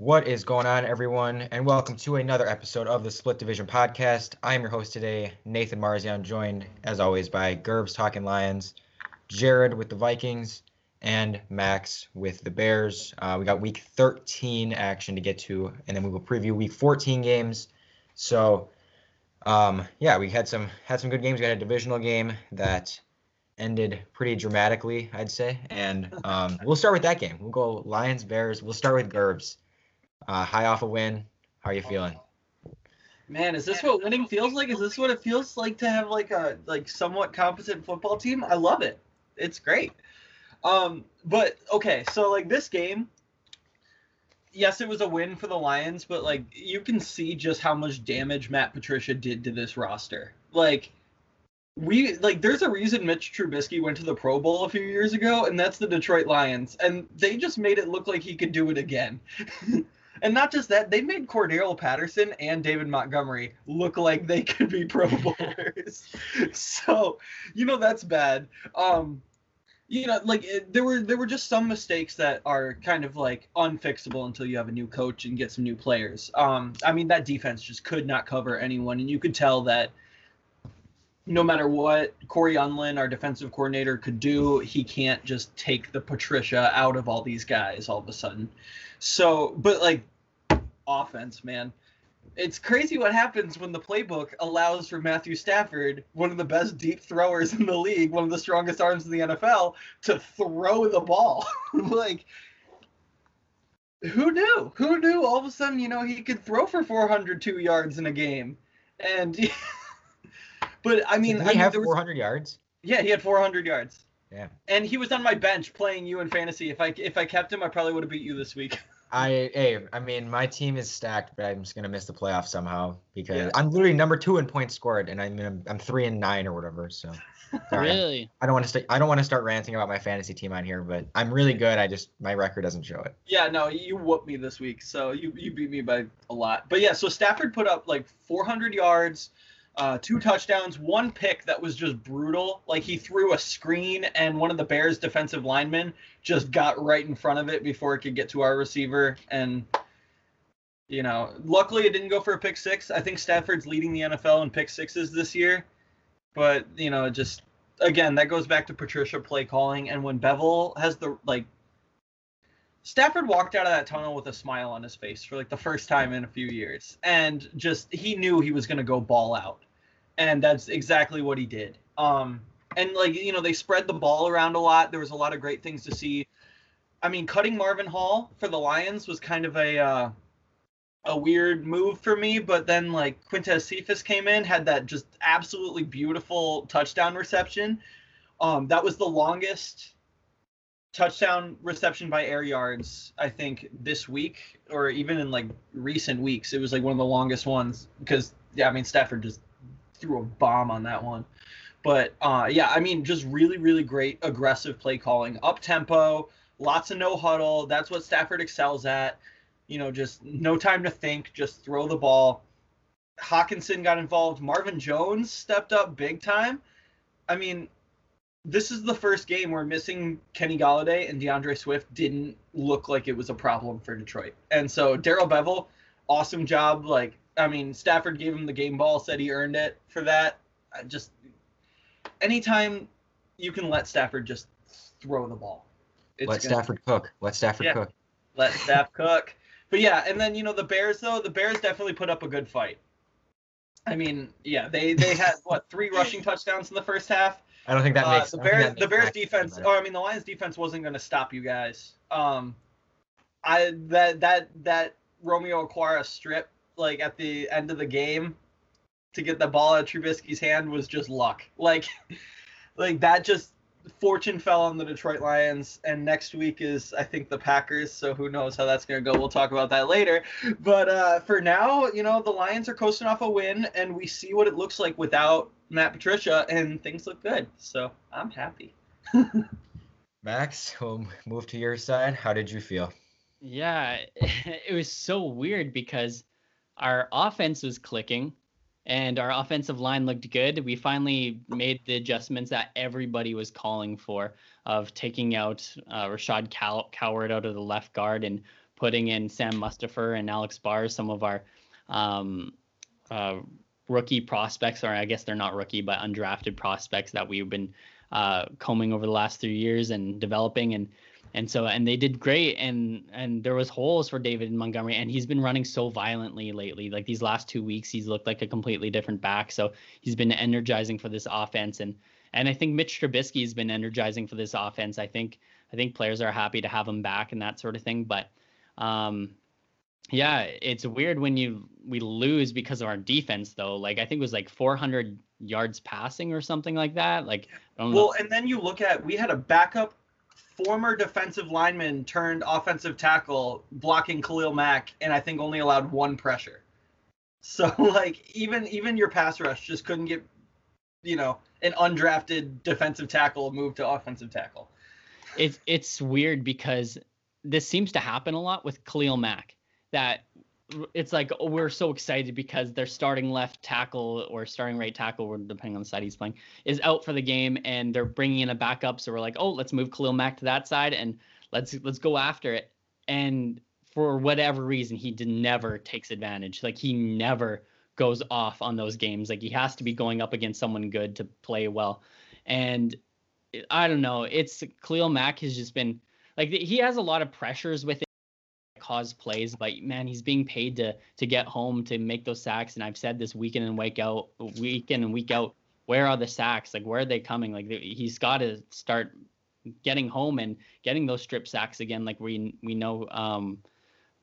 What is going on, everyone? And welcome to another episode of the Split Division Podcast. I am your host today, Nathan Marzian, joined as always by Gerbs Talking Lions, Jared with the Vikings, and Max with the Bears. Uh, we got week 13 action to get to, and then we will preview week 14 games. So, um, yeah, we had some had some good games. We had a divisional game that ended pretty dramatically, I'd say. And um, we'll start with that game. We'll go Lions Bears. We'll start with Gerbs. Uh, high off a win. How are you feeling? Man, is this what winning feels like? Is this what it feels like to have like a like somewhat competent football team? I love it. It's great. Um, but okay, so like this game, yes, it was a win for the Lions, but like you can see just how much damage Matt Patricia did to this roster. Like we like there's a reason Mitch Trubisky went to the Pro Bowl a few years ago, and that's the Detroit Lions, and they just made it look like he could do it again. And not just that, they made Cordarrelle Patterson and David Montgomery look like they could be Pro Bowlers. so, you know that's bad. Um, you know, like it, there were there were just some mistakes that are kind of like unfixable until you have a new coach and get some new players. Um, I mean that defense just could not cover anyone, and you could tell that no matter what Corey Undlin, our defensive coordinator, could do, he can't just take the Patricia out of all these guys all of a sudden. So, but like offense, man. It's crazy what happens when the playbook allows for Matthew Stafford, one of the best deep throwers in the league, one of the strongest arms in the NFL, to throw the ball. like, who knew? Who knew all of a sudden, you know, he could throw for 402 yards in a game? And, but I mean, Did I he mean, have there was- 400 yards? yeah, he had 400 yards. Yeah. And he was on my bench playing you in fantasy. If I if I kept him, I probably would have beat you this week. I hey, I mean my team is stacked, but I'm just gonna miss the playoffs somehow because Yeah. I'm literally number two in points scored, and I mean I'm, I'm three and nine or whatever. So. Really? I don't want to st- I don't want to start ranting about my fantasy team on here, but I'm really good. I just my record doesn't show it. Yeah, no, you whooped me this week, so you you beat me by a lot. But yeah, so Stafford put up like 400 yards, uh, two touchdowns, one pick that was just brutal. Like he threw a screen, and one of the Bears' defensive linemen just got right in front of it before it could get to our receiver, and you know, luckily it didn't go for a pick six. I think Stafford's leading the NFL in pick sixes this year, but you know, just again that goes back to Patricia play calling, and when Bevell has the like Stafford walked out of that tunnel with a smile on his face for like the first time in a few years. And just he knew he was going to go ball out. And that's exactly what he did. Um and like you know they spread the ball around a lot. There was a lot of great things to see. I mean, cutting Marvin Hall for the Lions was kind of a uh a weird move for me, but then like Quintez Cephus came in, had that just absolutely beautiful touchdown reception. Um, that was the longest touchdown reception by air yards i think this week or even in like recent weeks it was like one of the longest ones because yeah i mean stafford just threw a bomb on that one. But uh yeah i mean just really really great aggressive play calling. Up tempo lots of no huddle. That's what stafford excels at. You know just no time to think just throw the ball. Hockenson got involved. Marvin jones stepped up big time. I mean this is the first game where missing Kenny Golladay and D'Andre Swift didn't look like it was a problem for Detroit. And so Darrell Bevell, awesome job. Like, I mean, Stafford gave him the game ball, said he earned it for that. I just anytime you can let Stafford just throw the ball. It's Let gonna- Stafford cook. Let Stafford Yeah. cook. let Staff cook. But yeah, and then you know the Bears though, the Bears definitely put up a good fight. I mean, yeah, they they had what three rushing touchdowns in the first half. I don't think that Uh, makes the I don't think Bears, the Bears defense, or I mean, the Lions defense wasn't going to stop you guys. Um, I that that that Romeo Okwara strip like at the end of the game to get the ball out of Trubisky's hand was just luck. Like, like that just fortune fell on the Detroit Lions, and next week is I think the Packers. So who knows how that's gonna go? We'll talk about that later. But uh, for now, you know the Lions are coasting off a win, and we see what it looks like without Matt Patricia, and things look good. So I'm happy. Max, we'll move to your side. How did you feel? Yeah, it was so weird because our offense was clicking and our offensive line looked good. We finally made the adjustments that everybody was calling for of taking out uh, Rashaad Cow- Coward out of the left guard and putting in Sam Mustipher and Alex Bars, some of our um, uh, rookie prospects, or I guess they're not rookie, but undrafted prospects that we've been uh, combing over the last three years and developing and and so and they did great. And and there was holes for David Montgomery and he's been running so violently lately. Like these last two weeks he's looked like a completely different back. So he's been energizing for this offense. And and I think Mitch Trubisky has been energizing for this offense. I think I think players are happy to have him back and that sort of thing. But um yeah it's weird when you we lose because of our defense though. Like I think it was like 400 yards passing or something like that. Like well know. and then you look at we had a backup former defensive lineman turned offensive tackle blocking Khalil Mack, and I think only allowed one pressure. So like even even your pass rush just couldn't get, you know, an undrafted defensive tackle moved to offensive tackle. It's it's weird because this seems to happen a lot with Khalil Mack. That it's like oh, we're so excited because their starting left tackle or starting right tackle, depending on the side he's playing, is out for the game, and they're bringing in a backup. So we're like, oh, let's move Khalil Mack to that side and let's let's go after it. And for whatever reason, he did never takes advantage. Like he never goes off on those games. Like he has to be going up against someone good to play well. And I don't know. It's Khalil Mack has just been like he has a lot of pressures with cause plays, but man, he's being paid to to get home to make those sacks. And I've said this week in and week out, week in and week out, where are the sacks? Like where are they coming? Like he's got to start getting home and getting those strip sacks again, like we we know um,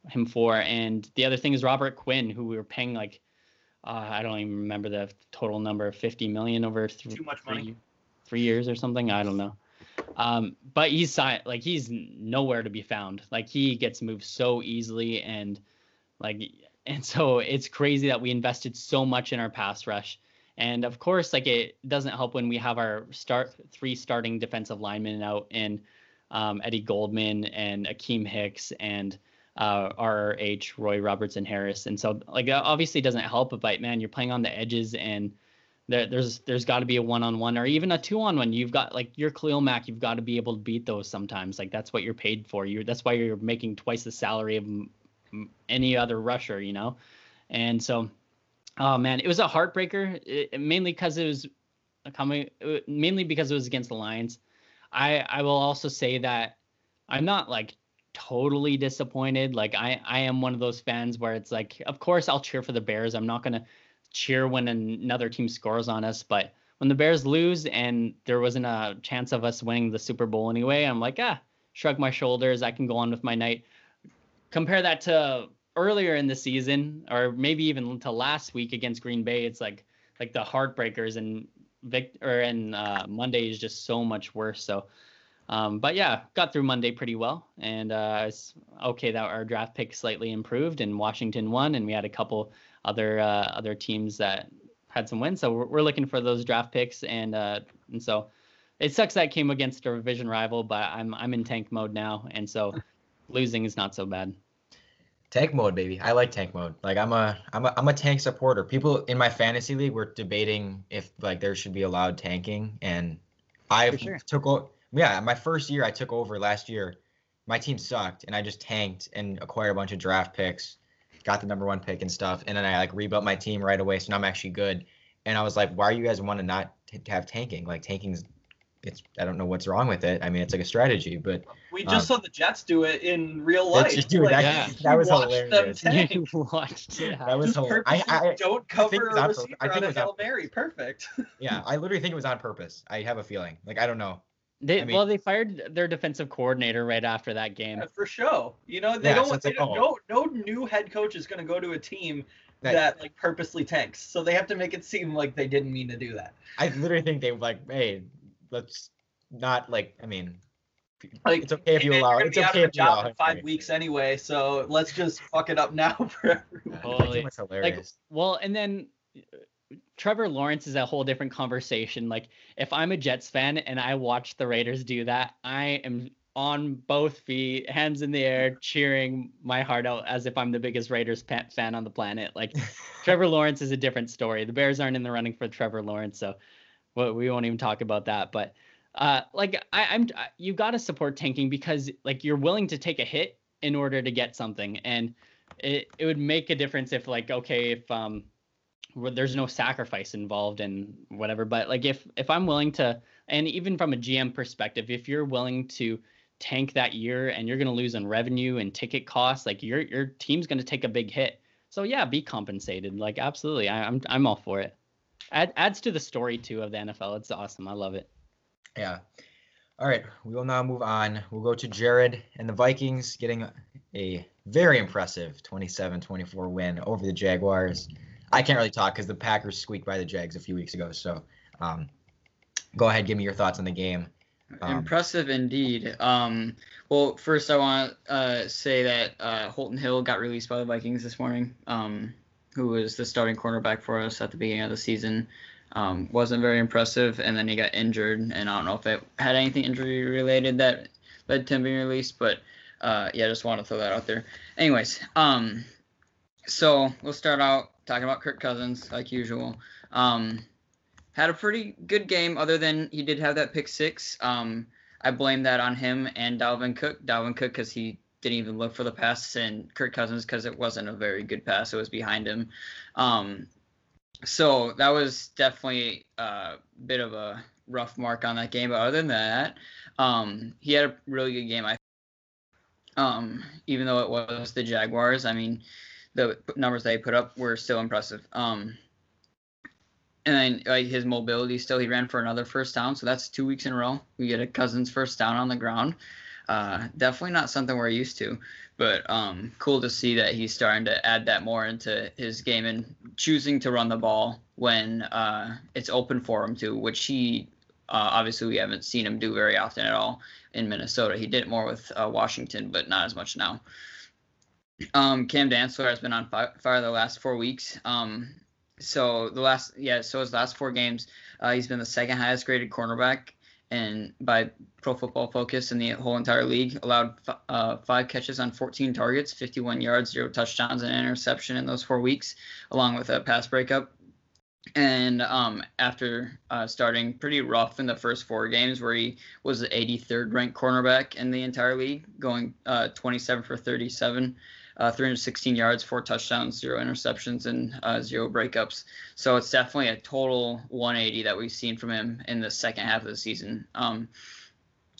him for. And the other thing is Robert Quinn, who we were paying like uh, I don't even remember the total number, 50 million over th- too much money, three, three years or something. I don't know. Um, but he's like he's nowhere to be found. Like he gets moved so easily, and like and so it's crazy that we invested so much in our pass rush. And of course, like it doesn't help when we have our start three starting defensive linemen out in um, Eddie Goldman and Akiem Hicks and uh, RRH, Roy Robertson Harris. And so like obviously doesn't help, but man, you're playing on the edges and there, there's there's got to be a one-on-one or even a two-on-one. You've got like your Khalil Mack. You've got to be able to beat those sometimes. Like that's what you're paid for. You that's why you're making twice the salary of any other rusher. You know, and so, oh man, it was a heartbreaker. It, mainly because it was coming, uh, mainly because it was against the Lions. I I will also say that I'm not like totally disappointed. Like I I am one of those fans where it's like, of course I'll cheer for the Bears. I'm not gonna cheer when another team scores on us. But when the Bears lose and there wasn't a chance of us winning the Super Bowl anyway, I'm like, ah, shrug my shoulders. I can go on with my night. Compare that to earlier in the season, or maybe even to last week against Green Bay. It's like like the heartbreakers and Victor and uh, Monday is just so much worse. So. Um, but yeah, got through Monday pretty well, and uh, it's okay that our draft pick slightly improved, and Washington won, and we had a couple other uh, other teams that had some wins. So we're, we're looking for those draft picks, and uh, and so it sucks that came against a revision rival, but I'm I'm in tank mode now, and so losing is not so bad. Tank mode, baby. I like tank mode. Like I'm a I'm a I'm a tank supporter. People in my fantasy league were debating if like there should be allowed tanking, and I sure. took over. yeah my first year I took over last year. My team sucked, and I just tanked and acquired a bunch of draft picks got the number one pick and stuff, and then I like rebuilt my team right away, so now I'm actually good. And I was like, why are you guys want to not t- have tanking? Like tanking's, it's I don't know what's wrong with it. I mean, it's like a strategy, but we just um, saw the Jets do it in real life. Just do like, that, yeah. that was hilarious. You watched it. That was hilarious. I, I, don't cover a receiver I think on a hail mary. Perfect. yeah, I literally think it was on purpose. I have a feeling. Like I don't know. They I mean, well, they fired their defensive coordinator right after that game. Yeah, for sure. You know, they yeah, don't. They don't no, no new head coach is going to go to a team that, that, like purposely tanks. So they have to make it seem like they didn't mean to do that. I literally think they like, hey, let's not like. I mean, like it's okay if you allow. It's okay if you allow. In five weeks anyway, so let's just fuck it up now for everyone. Holy, like, well, and then Trevor Lawrence is a whole different conversation. Like if I'm a Jets fan and I watch the Raiders do that, I am on both feet, hands in the air, cheering my heart out as if I'm the biggest Raiders fan on the planet. Like Trevor Lawrence is a different story. The Bears aren't in the running for Trevor Lawrence, so we won't even talk about that. But uh, like I, I'm, you've got to support tanking because like you're willing to take a hit in order to get something. And it, it would make a difference if like okay if um there's no sacrifice involved in whatever but like if if i'm willing to and even from a gm perspective if you're willing to tank that year and you're going to lose on revenue and ticket costs like your your team's going to take a big hit. So yeah be compensated. Like absolutely. I, i'm i'm all for it. Add, adds to the story too of the nfl it's awesome. I love it. Yeah. All right. We will now move on. We'll go to jared and the vikings getting a very impressive 27-24 win over the jaguars I can't really talk because the Packers squeaked by the Jags a few weeks ago. So, um, go ahead, give me your thoughts on the game. Um, Impressive indeed. Um, well, first I want to uh, say that uh, Holton Hill got released by the Vikings this morning. Um, who was the starting cornerback for us at the beginning of the season. Um, wasn't very impressive, and then he got injured, and I don't know if it had anything injury related that led to him being released, but uh, yeah, just want to throw that out there. Anyways, um, so we'll start out talking about Kirk Cousins like usual. Um, had a pretty good game, other than he did have that pick six. Um, I blame that on him and Dalvin Cook. Dalvin Cook because he didn't even look for the pass, and Kirk Cousins because it wasn't a very good pass. It was behind him. Um, so that was definitely a bit of a rough mark on that game. But other than that, um, he had a really good game. I, um, even though it was the Jaguars, I mean, the numbers that they put up were still impressive. Um, and then like his mobility still, he ran for another first down, so that's two weeks in a row. We get a Cousins first down on the ground. Uh, definitely not something we're used to, but um, cool to see that he's starting to add that more into his game and choosing to run the ball when uh, it's open for him to, which he uh, obviously we haven't seen him do very often at all in Minnesota. He did it more with uh, Washington, but not as much now. Um, Cam Dantzler has been on fire the last four weeks. Um, so the last, yeah, so his last four games, uh, he's been the second highest graded cornerback and by Pro Football Focus in the whole entire league. Allowed f- uh, five catches on 14 targets, 51 yards, zero touchdowns, and interception in those four weeks, along with a pass breakup. And um, after uh, starting pretty rough in the first four games, where he was the 83rd ranked cornerback in the entire league, going uh, 27 for 37 uh, 316 yards, four touchdowns, zero interceptions, and uh, zero breakups. So it's definitely a total 180 that we've seen from him in the second half of the season. Um,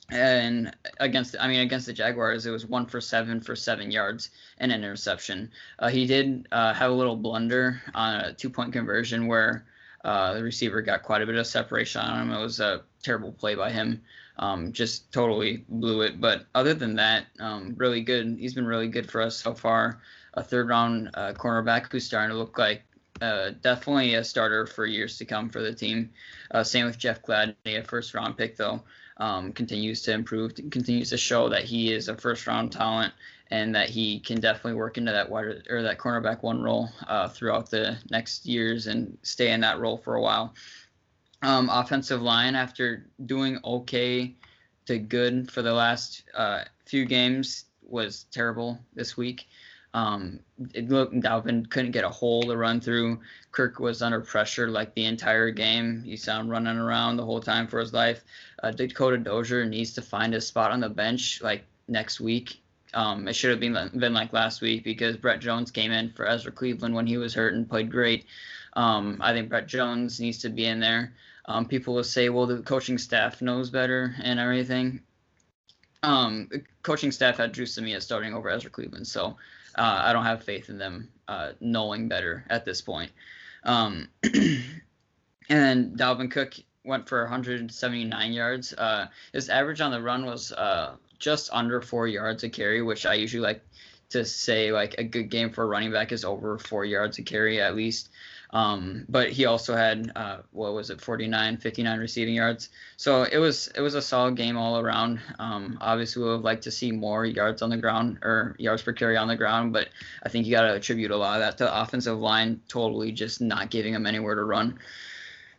and against, I mean, against the Jaguars, it was one for seven for seven yards and an interception. Uh, he did uh, have a little blunder on a two-point conversion where uh, the receiver got quite a bit of separation on him. It was a terrible play by him um, just totally blew it. But other than that, um, really good. He's been really good for us so far. A third round uh, cornerback who's starting to look like uh, definitely a starter for years to come for the team. Uh, same with Jeff Gladney, a first round pick though. Um, continues to improve, continues to show that he is a first round talent and that he can definitely work into that wide or that cornerback one role uh, throughout the next years and stay in that role for a while um, offensive line after doing okay to good for the last uh, few games was terrible this week. Um, it looked Dalvin couldn't get a hole to run through. Kirk was under pressure like the entire game. You saw him running around the whole time for his life. Uh, Dakota Dozier needs to find a spot on the bench like next week. Um, it should have been been like last week because Brett Jones came in for Ezra Cleveland when he was hurt and played great. Um, I think Brett Jones needs to be in there. Um, people will say, well, the coaching staff knows better and everything. Um, coaching staff had Dru Samia starting over Ezra Cleveland, so uh, I don't have faith in them uh, knowing better at this point. Um, and Dalvin Cook went for 179 yards. Uh, his average on the run was uh, just under four yards a carry, which I usually like to say like a good game for a running back is over four yards a carry at least. Um, but he also had uh, what was it 49 59 receiving yards. So it was it was a solid game all around. Um, obviously we would like to see more yards on the ground or yards per carry on the ground but i think you got to attribute a lot of that to the offensive line totally just not giving him anywhere to run.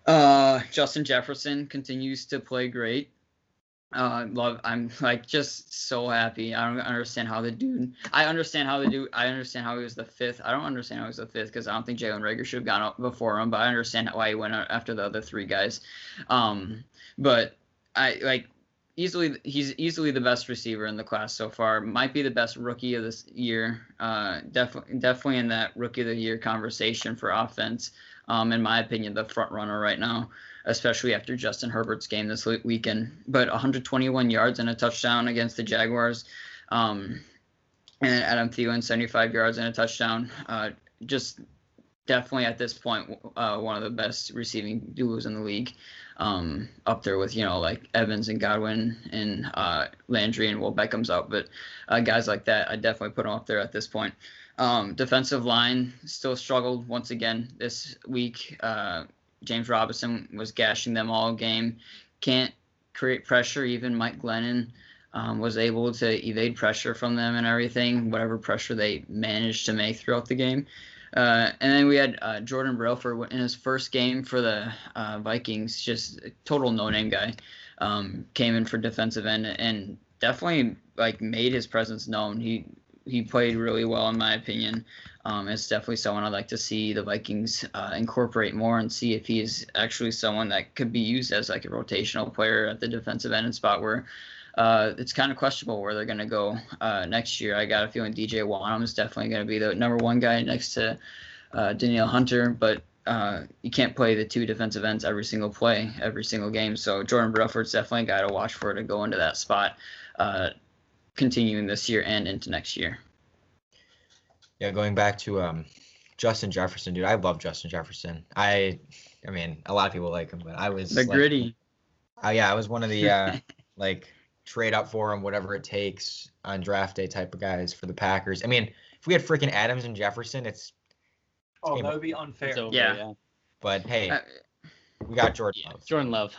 Uh, justin jefferson continues to play great uh, love. I'm like just so happy. I don't understand how the dude. I understand how the dude. I understand how he was the fifth. I don't understand how he was the fifth because I don't think Jalen Reagor should have gone up before him. But I understand why he went after the other three guys. Um, but I like easily he's easily the best receiver in the class so far. Might be the best rookie of this year. Uh, definitely definitely in that rookie of the year conversation for offense. Um, in my opinion, the front runner right now, especially after Justin Herbert's game this weekend. But 121 yards and a touchdown against the Jaguars. Um, and Adam Thielen 75 yards and a touchdown. Uh, just definitely at this point uh, one of the best receiving duos in the league. Um, up there with you know like Evans and Godwin and uh, Landry and Will Beckham's out, but uh, guys like that I definitely put them up there at this point. Um, defensive line still struggled once again this week. Uh, James Robinson was gashing them all game. Can't create pressure. Even Mike Glennon um, was able to evade pressure from them and everything, whatever pressure they managed to make throughout the game. Uh, and then we had uh, Jordan Brailford in his first game for the uh, Vikings, just total no-name guy, um, came in for defensive end and definitely like made his presence known. He he played really well in my opinion. Um, it's definitely someone I'd like to see the Vikings uh, incorporate more and see if he's actually someone that could be used as like a rotational player at the defensive end and spot where uh, it's kind of questionable where they're going to go uh, next year. I got a feeling DJ Wonnum is definitely going to be the number one guy next to uh, Hunter, but uh, you can't play the two defensive ends every single play, every single game. So Jordan Brailford's definitely a guy to watch for to go into that spot, uh, continuing this year and into next year. Yeah, going back to um, Justin Jefferson, dude, I love Justin Jefferson. I, I mean, a lot of people like him, but I was the like, gritty. Uh, yeah, I was one of the uh, like trade up for him, whatever it takes on draft day type of guys for the Packers. I mean, if we had freaking Adams and Jefferson, it's. Oh, that would be unfair. Over, Yeah. yeah. But hey, Uh, we got Jordan. Love. Jordan Love.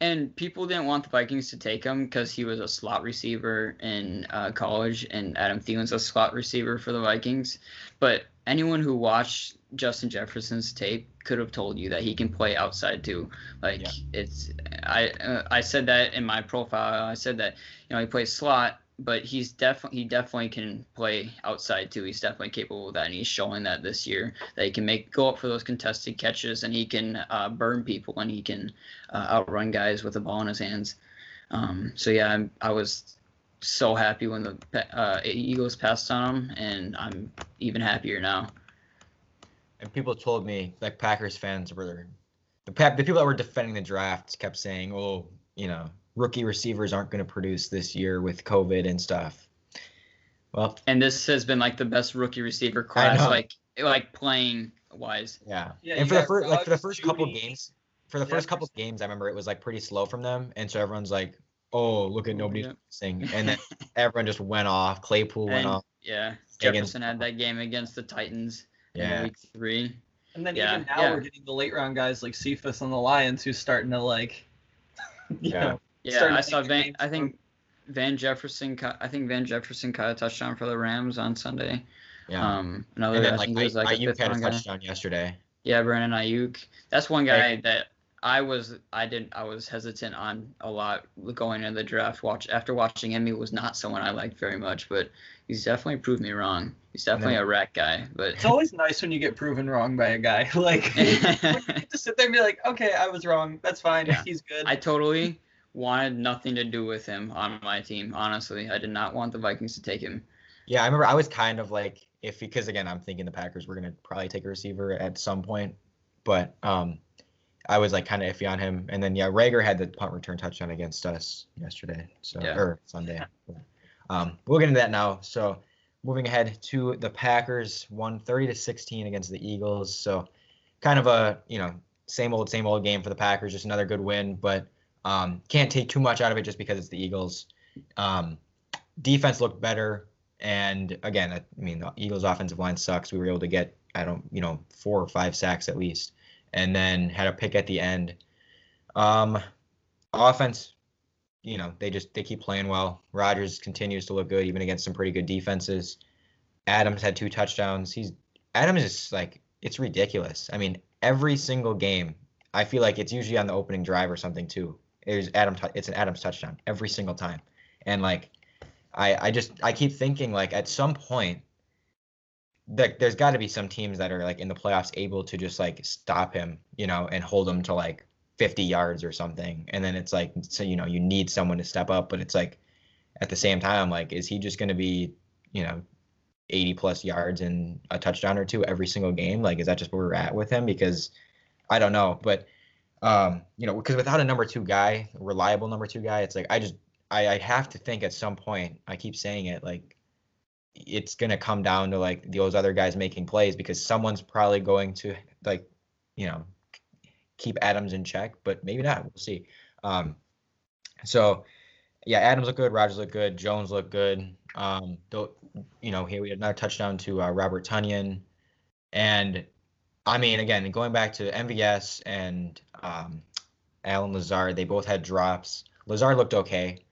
And people didn't want the Vikings to take him because he was a slot receiver in uh, college, and Adam Thielen's a slot receiver for the Vikings. But anyone who watched Justin Jefferson's tape could have told you that he can play outside too. Like Yeah. it's, I uh, I said that in my profile. I said that you know he plays slot, but he's definitely he definitely can play outside too. He's definitely capable of that, and he's showing that this year that he can make go up for those contested catches, and he can uh, burn people, and he can uh, outrun guys with the ball in his hands. Um, so yeah, I'm, I was so happy when the uh, Eagles passed on him, and I'm even happier now. And people told me, like Packers fans were, the the people that were defending the draft kept saying, "Oh, you know, rookie receivers aren't going to produce this year with COVID and stuff." Well, And this has been like the best rookie receiver class, like like playing wise. yeah. Yeah, and for the first, like for the Ruggs, first couple Jeudy, games, for the first couple Jefferson. games, I remember it was like pretty slow from them, and so everyone's like, "Oh, look at nobody's Yeah. and then everyone just went off. Claypool went And off. yeah, Against- Jefferson had that game against the Titans in Yeah. week three. And then Yeah, even now yeah. we're getting the late round guys like Cephus and the Lions who's starting to like, you Yeah. know, Yeah, I saw Van. I think Van Jefferson. I think Van Jefferson caught a touchdown for the Rams on Sunday. Yeah. Um, another and guy then I like, think was I, like a Aiyuk fifth had a round guy. touchdown yesterday. Yeah, Brandon Aiyuk. That's one guy Hey. that I was I didn't I was hesitant on a lot going into the draft. Watch after watching him, he was not someone I liked very much, but he's definitely proved me wrong. He's definitely then- a rat guy, but it's always nice when you get proven wrong by a guy. Like you get to sit there and be like, okay, I was wrong. That's fine. Yeah. He's good. I totally wanted nothing to do with him on my team. Honestly, I did not want the Vikings to take him. Yeah, I remember I was kind of like if because again I'm thinking the Packers were gonna probably take a receiver at some point, but um, I was like kind of iffy on him. And then yeah, Reagor had the punt return touchdown against us yesterday, so Yeah. or Sunday. Um, we'll get into that now. So moving ahead to the Packers, won 30 to 16 against the Eagles. So kind of a you know same old same old game for the Packers, just another good win, but um, can't take too much out of it just because it's the Eagles. Um, defense looked better. And again, I mean, the Eagles' offensive line sucks. We were able to get, I don't, you know, four or five sacks at least, and then had a pick at the end. Um, offense, you know, they just they keep playing well. Rodgers continues to look good even against some pretty good defenses. Adams had two touchdowns. He's Adams is like it's ridiculous. I mean, every single game, I feel like it's usually on the opening drive or something too. It's Adam. It's an Adams touchdown every single time, and like I, I just I keep thinking like at some point that there's got to be some teams that are like in the playoffs able to just like stop him, you know, and hold him to like 50 yards or something. And then it's like, so, you know, you need someone to step up, but it's like, at the same time, like, is he just going to be, you know, 80 plus yards and a touchdown or two every single game? Like, is that just where we're at with him? Because I don't know, but, um, you know, because without a number two guy, reliable number two guy, it's like, I just, I, I have to think at some point, I keep saying it, like, it's to come down to like those other guys making plays because someone's probably going to like, you know, keep Adams in check, but maybe not. We'll see. Um, so yeah, Adams looked good, Rodgers looked good, Jones looked good. Um, you know, here we had another touchdown to uh, Robert Tonyan, and I mean, again, going back to MVS and um, Allen Lazard, they both had drops. Lazard looked okay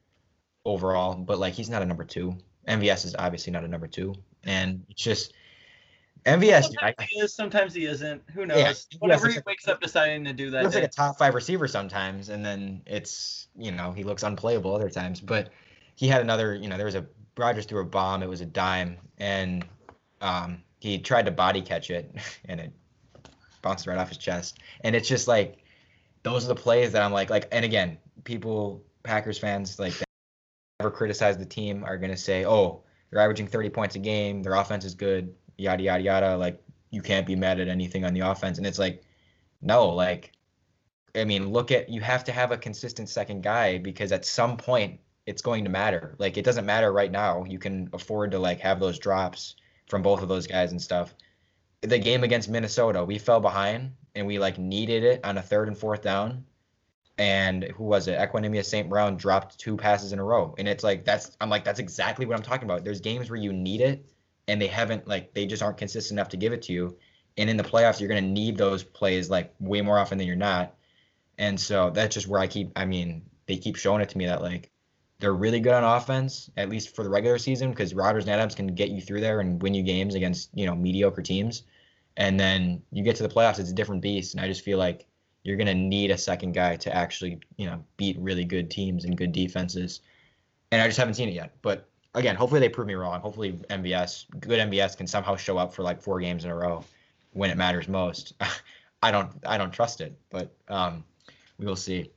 overall, but like he's not a number two. MVS is obviously not a number two, and it's just MVS. Sometimes I, he is, sometimes he isn't. Who knows? Yeah, Whenever he wakes up deciding to do that, looks day. like a top five receiver sometimes, and then it's you know he looks unplayable other times. But he had another, you know, there was a Rodgers threw a bomb. It was a dime, and um, he tried to body catch it, and it bounced right off his chest. And it's just like those are the plays that I'm like, like, and again, people, Packers fans, like that ever criticize the team are gonna say, oh, they're averaging 30 points a game, their offense is good yada yada yada. Like you can't be mad at anything on the offense. And it's like, no, like I mean, look at you have to have a consistent second guy because at some point it's going to matter. Like it doesn't matter right now. You can afford to like have those drops from both of those guys and stuff. The game against Minnesota, we fell behind and we like needed it on a third and fourth down. And who was it? Equanimeous St. Brown dropped two passes in a row. And it's like that's I'm like, that's exactly what I'm talking about. There's games where you need it and they haven't like they just aren't consistent enough to give it to you. And in the playoffs, you're to need those plays like way more often than you're not. And so that's just where I keep. I mean, they keep showing it to me that like they're really good on offense, at least for the regular season, because Rodgers and Adams can get you through there and win you games against you know mediocre teams. And then you get to the playoffs, it's a different beast. And I just feel like you're going to need a second guy to actually you know beat really good teams and good defenses. And I just haven't seen it yet. But again, hopefully they prove me wrong. Hopefully MVS, good MVS, can somehow show up for like four games in a row when it matters most. I don't, I don't trust it, but um, we will see.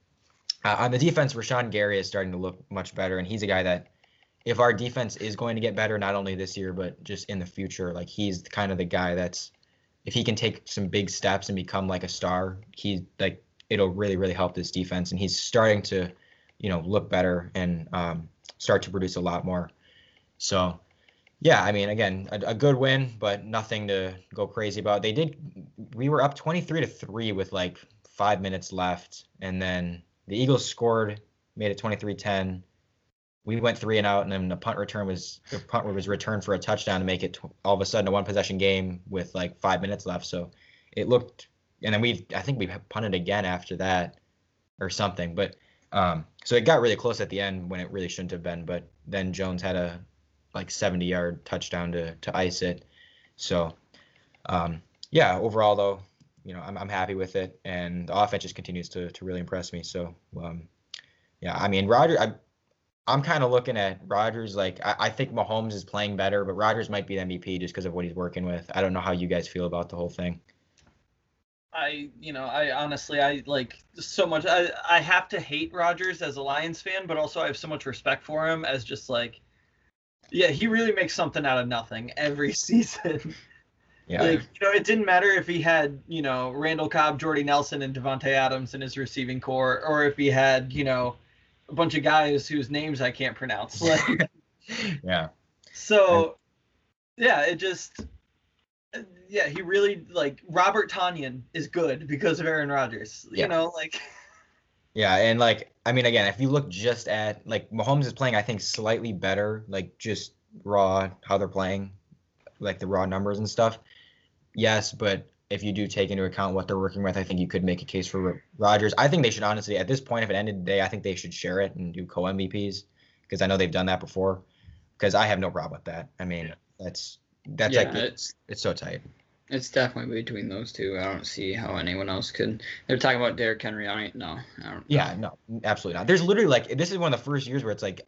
Uh, on the defense, Rashan Gary is starting to look much better, and he's a guy that, if our defense is going to get better, not only this year but just in the future, like he's kind of the guy that's, if he can take some big steps and become like a star, he's like it'll really, really help this defense, and he's starting to, you know, look better and um, start to produce a lot more. So, yeah, I mean, again, a, a, good win, but nothing to go crazy about. They did. We were up 23 to three with like five minutes left, and then the Eagles scored, made it 23-10. We went three and out, and then the punt return was the punt was returned for a touchdown to make it all of a sudden a one possession game with like five minutes left. So it looked, and then we I think we punted again after that or something, but um, so it got really close at the end when it really shouldn't have been. But then Jones had a like 70 yard touchdown to to ice it. So um, yeah, overall though, you know, I'm I'm happy with it, and the offense just continues to to really impress me. So um, yeah, I mean Roger, I. I'm kind of looking at Rodgers like I, I, think Mahomes is playing better, but Rodgers might be the MVP just because of what he's working with. I don't know how you guys feel about the whole thing. I, you know, I honestly, I like so much. I, I have to hate Rodgers as a Lions fan, but also I have so much respect for him as just like yeah, he really makes something out of nothing every season. Yeah. Like, you know, it didn't matter if he had, you know, Randall Cobb, Jordy Nelson, and Davante Adams in his receiving corps, or if he had, you know, a bunch of guys whose names I can't pronounce. Like, yeah. So, yeah, it just, yeah, he really like Robert Tonyan is good because of Aaron Rodgers. Yeah. You know, like. Yeah, and like I mean, again, if you look just at like Mahomes is playing, I think slightly better, like just raw how they're playing, like the raw numbers and stuff. Yes, but if you do take into account what they're working with, I think you could make a case for Rodgers. I think they should honestly, at this point, if it ended today, I think they should share it and do co MVPs because I know they've done that before. Because I have no problem with that. I mean, that's that's yeah, like it's, it's so tight. It's definitely between those two. I don't see how anyone else could. They're talking about Derrick Henry. I no, I don't. Yeah, no, absolutely not. There's literally like this is one of the first years where it's like,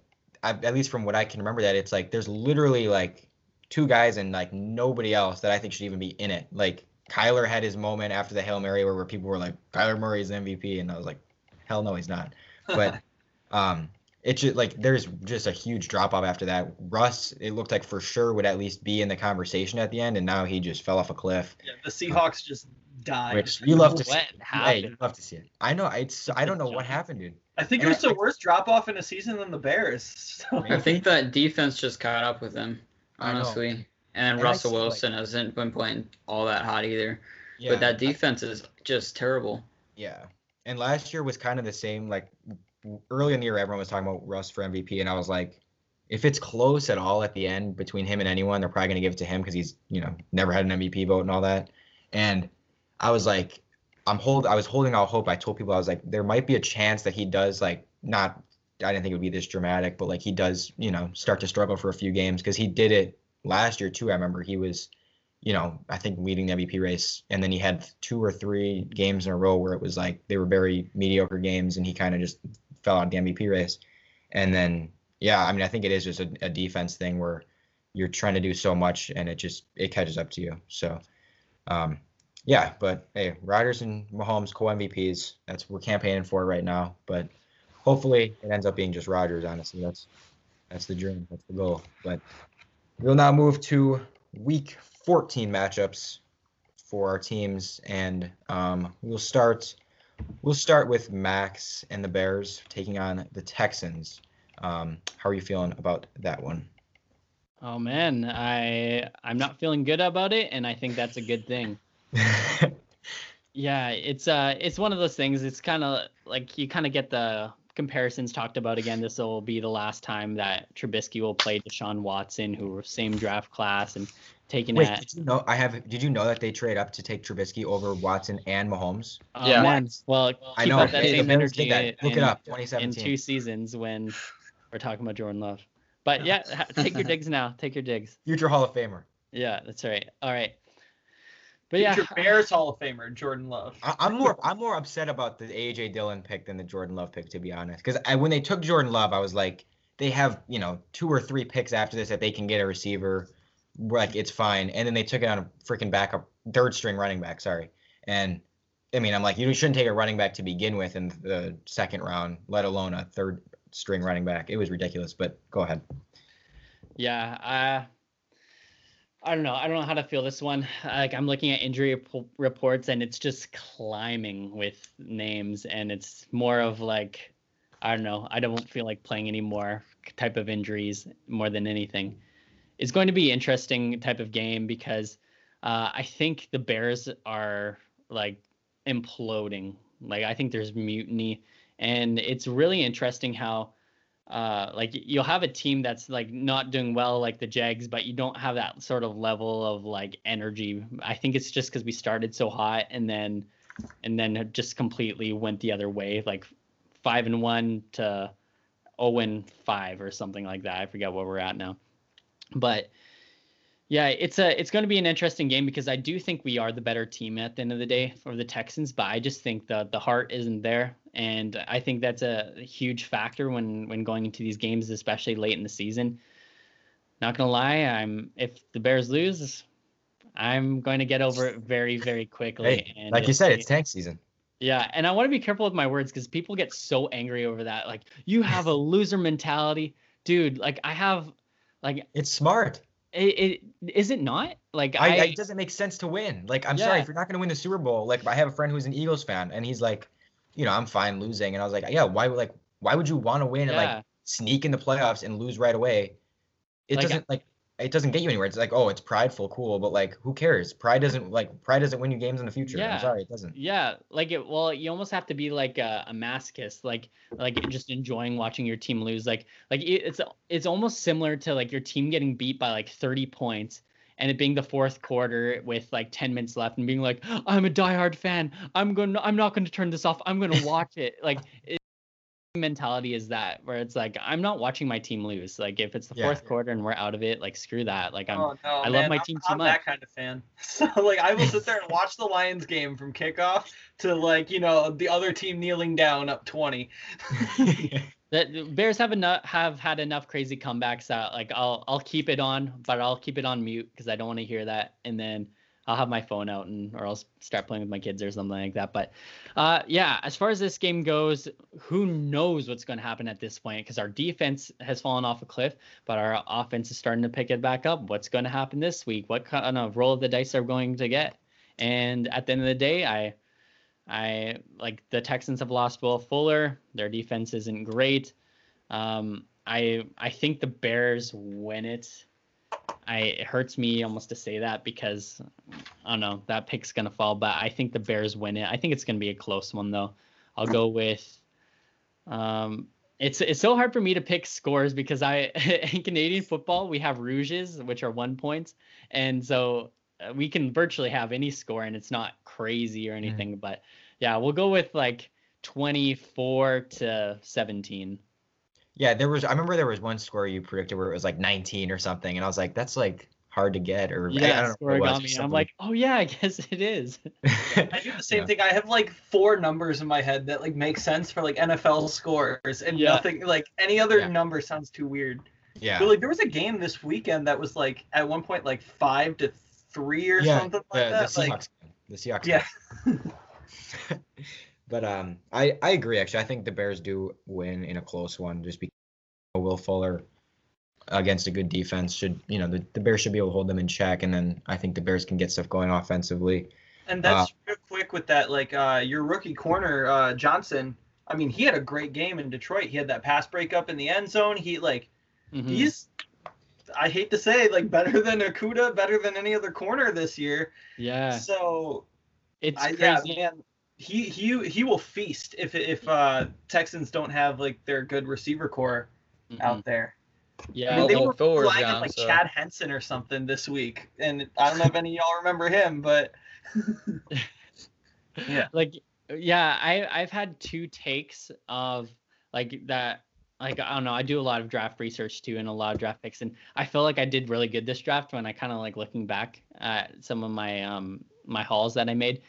I, at least from what I can remember, that it's like there's literally like two guys and like nobody else that I think should even be in it. Like Kyler had his moment after the Hail Mary where, where people were like, Kyler Murray's the MVP. And I was like, hell no, he's not. But um, it's just like there's just a huge drop off after that. Russ, it looked like for sure would at least be in the conversation at the end, and now he just fell off a cliff. Yeah, the Seahawks just died. Which you love to see. What Hey, you love to see it. I know. It's I don't know what happened, dude. I think it was the worst drop off in a season than the Bears. So- I think that defense just caught up with them, I know. honestly. And I Russell see, like- Wilson hasn't been playing all that hot either. Yeah. But that defense is just terrible. Yeah. And last year was kind of the same. Like early in the year, everyone was talking about Russ for MVP, and I was like, if it's close at all at the end between him and anyone, they're probably going to give it to him because he's, you know, never had an MVP vote and all that. And I was like, I'm hold. I was holding out hope. I told people I was like, there might be a chance that he does like not. I didn't think it would be this dramatic, but like he does, you know, start to struggle for a few games because he did it last year too. I remember he was you know, I think leading the MVP race. And then he had two or three games in a row where it was like they were very mediocre games and he kind of just fell out of the MVP race. And then, yeah, I mean, I think it is just a, a defense thing where you're trying to do so much and it just, it catches up to you. So, um, yeah, but hey, Rodgers and Mahomes co MVPs. That's we're campaigning for right now. But hopefully it ends up being just Rodgers. Honestly, that's that's the dream. That's the goal. But we'll now move to week 14 matchups for our teams, and um, we'll start. We'll start with Max and the Bears taking on the Texans. Um, how are you feeling about that one? Oh man, I I'm not feeling good about it, and I think that's a good thing. Yeah, it's uh it's one of those things. It's kind of like you kind of get the comparisons talked about again. This will be the last time that Trubisky will play Deshaun Watson, who were same draft class and taken Wait, at. did you know? I have. Did you know that they trade up to take Trubisky over Watson and Mahomes? Oh, Yeah. man. Well, I know. up that Hey, the same Bears did energy that. Look it in- up. in 2017. two seasons when we're talking about Jordan Love. But yeah, take your digs now. Take your digs. Future Hall of Famer. Yeah, that's right. All right. But yeah, Bears Hall of Famer Jordan Love. I, I'm more. I'm more upset about the AJ Dillon pick than the Jordan Love pick, to be honest. Because when they took Jordan Love, I was like, they have you know two or three picks after this that they can get a receiver. Like it's fine, and then they took it on a freaking backup, third string running back. Sorry, and I mean I'm like you shouldn't take a running back to begin with in the second round, let alone a third string running back. It was ridiculous. But go ahead. Yeah, uh, I don't know. I don't know how to feel this one. Like I'm looking at injury rep- reports and it's just climbing with names, and it's more of like, I don't know. I don't feel like playing anymore type of injuries more than anything. It's going to be interesting type of game because uh, I think the Bears are like imploding. Like I think there's mutiny, and it's really interesting how uh like you'll have a team that's like not doing well like the Jags but you don't have that sort of level of like energy. I think it's just cuz we started so hot and then and then just completely went the other way like 5 and 1 to 0 and 5 or something like that. I forget where we're at now. But yeah, it's a it's going to be an interesting game because I do think we are the better team at the end of the day for the Texans, but I just think the the heart isn't there, and I think that's a huge factor when when going into these games, especially late in the season. Not gonna lie, I'm if the Bears lose, I'm going to get over it very very quickly. Hey, and like you said, it's tank season. yeah, and I want to be careful with my words because people get so angry over that. Like, you have a loser mentality, dude. Like, I have, like, It's smart. It, it is it not? Like, I, I, it doesn't make sense to win. Like, I'm sorry if you're not going to win the Super Bowl. Like, I have a friend who's an Eagles fan, and he's like, you know, I'm fine losing, and I was like, yeah, why would like, why would you want to win and like sneak in the playoffs and lose right away? It Like, doesn't like, it doesn't get you anywhere. It's like, oh, it's prideful, cool, but like, who cares? Pride doesn't like, pride doesn't win you games in the future. Yeah. I'm sorry, it doesn't. yeah. Like, it. Well, you almost have to be like a, a masochist, like, like just enjoying watching your team lose. Like, like it, it's it's almost similar to like your team getting beat by like 30 points. And it being the fourth quarter with like 10 minutes left and being like, I'm a diehard fan. I'm going to I'm not going to turn this off. I'm going to watch it. Like it, mentality is that where it's like I'm not watching my team lose. Like if it's the Yeah. fourth quarter and we're out of it, like screw that. Like I'm oh, no, I love man, my I'm- team too I'm much. that kind of fan. So like I will sit there and watch the Lions game from kickoff to like you know the other team kneeling down up twenty. that Bears have enough have had enough crazy comebacks that like I'll I'll keep it on, but I'll keep it on mute because I don't want to hear that. And then I'll have my phone out and or I'll start playing with my kids or something like that. But uh, yeah, as far as this game goes, who knows what's going to happen at this point? Because our defense has fallen off a cliff, but our offense is starting to pick it back up. What's going to happen this week? What kind of roll of the dice are we going to get? And at the end of the day, I I like the Texans have lost Will Fuller. Their defense isn't great. Um, I I think the Bears win it. I it hurts me almost to say that because I don't know that pick's gonna fall, but I think the Bears win it. I think it's gonna be a close one though. I'll go with. Um, it's it's so hard for me to pick scores because I in Canadian football we have rouges which are one points, and so uh, we can virtually have any score and it's not crazy or anything. Mm. But yeah, we'll go with like 24 to 17. Yeah, there was. I remember there was one score you predicted where it was like 19 or something, and I was like, that's like hard to get. Or yeah, I, I don't know got me. I'm like, oh yeah, I guess it is. I do the same yeah. thing. I have like four numbers in my head that like make sense for like NFL scores, and yeah. nothing like any other yeah. number sounds too weird. Yeah. But like there was a game this weekend that was like at one point like five to three or yeah, something like the, that. The Seahawks. Like, the Seahawks. Yeah. but um, I I agree. Actually, I think the Bears do win in a close one, just because Will Fuller against a good defense should you know the, the Bears should be able to hold them in check, and then I think the Bears can get stuff going offensively. And that's uh, real quick with that, like uh, your rookie corner uh, Johnson. I mean, he had a great game in Detroit. He had that pass breakup in the end zone. He like mm-hmm. he's I hate to say, like better than Okudah, better than any other corner this year. Yeah. So it's I, crazy. Yeah, man, he he he will feast if if uh, Texans don't have like their good receiver corps mm-hmm. out there. Yeah, I mean, they were flying gone, like so. Chad Hansen or something this week, and I don't know if any of y'all remember him, but yeah, like yeah, I I've had two takes of like that like I don't know, I do a lot of draft research too and a lot of draft picks and I feel like I did really good this draft when I kind of like looking back at some of my um my hauls that I made.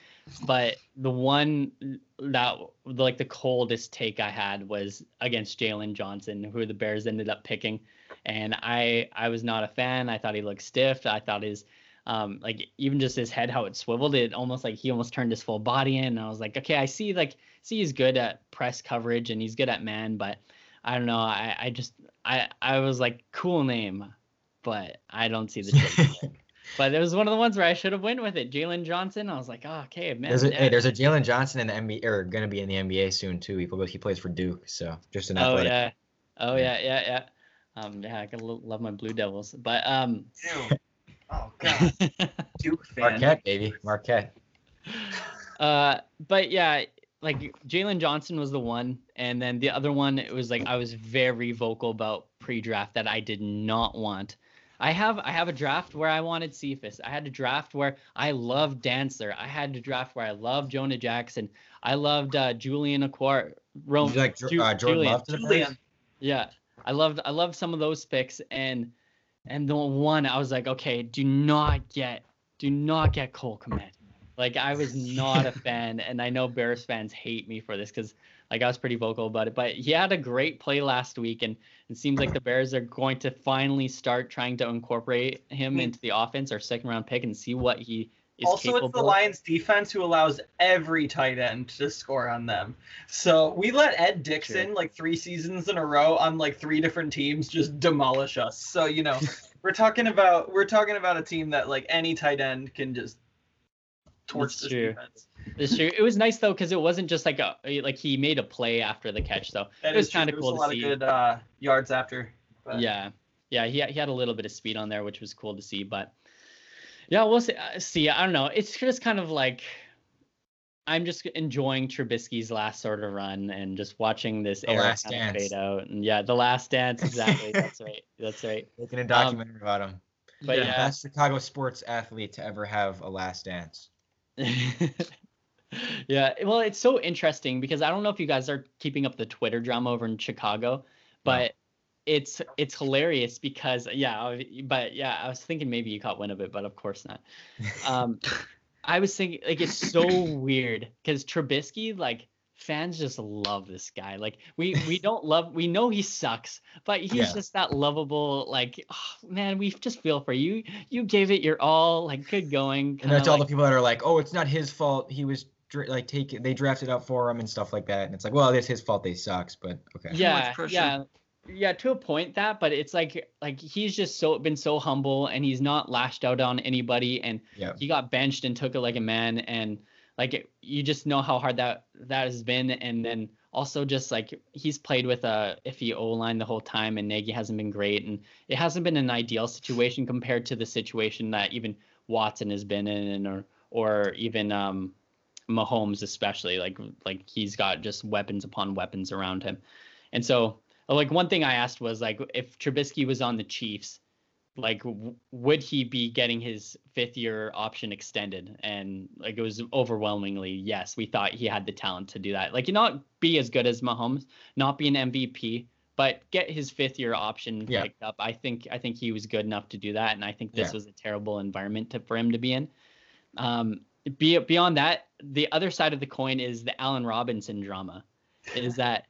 But the one that like the coldest take I had was against Jaylon Johnson, who the Bears ended up picking. And I I was not a fan. I thought he looked stiff. I thought his um like even just his head how it swiveled it almost like he almost turned his full body in and I was like okay I see like see he's good at press coverage and he's good at man but I don't know. I, I just I I was like cool name, but I don't see the but it was one of the ones where I should have went with it. Jaylon Johnson. I was like, oh, okay, man. There's a, hey, there's a Jalen Johnson in the NBA or gonna be in the NBA soon too. He he plays for Duke, so just an oh, athletic. yeah. Oh yeah, yeah, yeah. Um, yeah, I can love my Blue Devils, but um. Ew. Oh god. Duke fan. Marquette, baby, Marquette. Uh, but yeah, like Jaylon Johnson was the one, and then the other one it was like I was very vocal about pre-draft that I did not want. I have I have a draft where I wanted Cephus. I had a draft where I loved Dancer. I had a draft where I loved Jonah Jackson. I loved uh, Julian Okwara. Rome, like Ju- uh, Jordan Julian. Love to the Julian. Yeah, I loved I loved some of those picks, and and the one I was like, okay, do not get do not get Cole Kmet. Like I was not a fan, and I know Bears fans hate me for this because like I was pretty vocal about it. But he had a great play last week, and it seems like the Bears are going to finally start trying to incorporate him mm-hmm. into the offense, our second round pick, and see what he is also, it's the Lions defense who allows every tight end to score on them. So we let Ed dixon True. like three seasons in a row on like three different teams just demolish us. So you know, we're talking about we're talking about a team that like any tight end can just torch this true. defense. It's true. It was nice though because it wasn't just like a like he made a play after the catch, so that it was kind of cool to see. A lot of good uh, yards after. But. Yeah, yeah, he he had a little bit of speed on there, which was cool to see. But yeah, we'll see. Uh, see, I don't know. It's just kind of like I'm just enjoying Trubisky's last sort of run and just watching this the era kind of fade out. And yeah, the last dance, exactly. That's right. That's right. Making a documentary um, about him. But yeah, yeah, best Chicago sports athlete to ever have a last dance. yeah, well, it's so interesting because I don't know if you guys are keeping up the Twitter drama over in Chicago, but no. it's it's hilarious because yeah, but yeah, I was thinking maybe you caught wind of it, but of course not. Um, I was thinking like it's so weird because Trubisky like fans just love this guy. Like we we don't love we know he sucks, but he's Yeah. just that lovable. Like oh, man, we just feel for you. You gave it your all. Like good going. And that's all the people that are like, "Oh, it's not his fault. He was like taking they drafted up for him and stuff like that." And it's like, "Well, it's his fault. They sucks." But okay. yeah yeah yeah to a point that but it's like like he's just so been so humble and he's not lashed out on anybody and Yeah. he got benched and took it like a man and like it- you just know how hard that that has been and then also just like he's played with a iffy O line the whole time and Nagy hasn't been great and it hasn't been an ideal situation compared to the situation that even Watson has been in or or even um Mahomes especially like like he's got just weapons upon weapons around him. And so like one thing I asked was like if Trubisky was on the Chiefs like w- would he be getting his fifth year option extended and like it was overwhelmingly yes we thought he had the talent to do that like you not be as good as Mahomes not be an MVP but get his fifth year option Yeah. picked up I think I think he was good enough to do that and I think this Yeah. was a terrible environment to, for him to be in um be, beyond that the other side of the coin is the Allen Robinson drama is that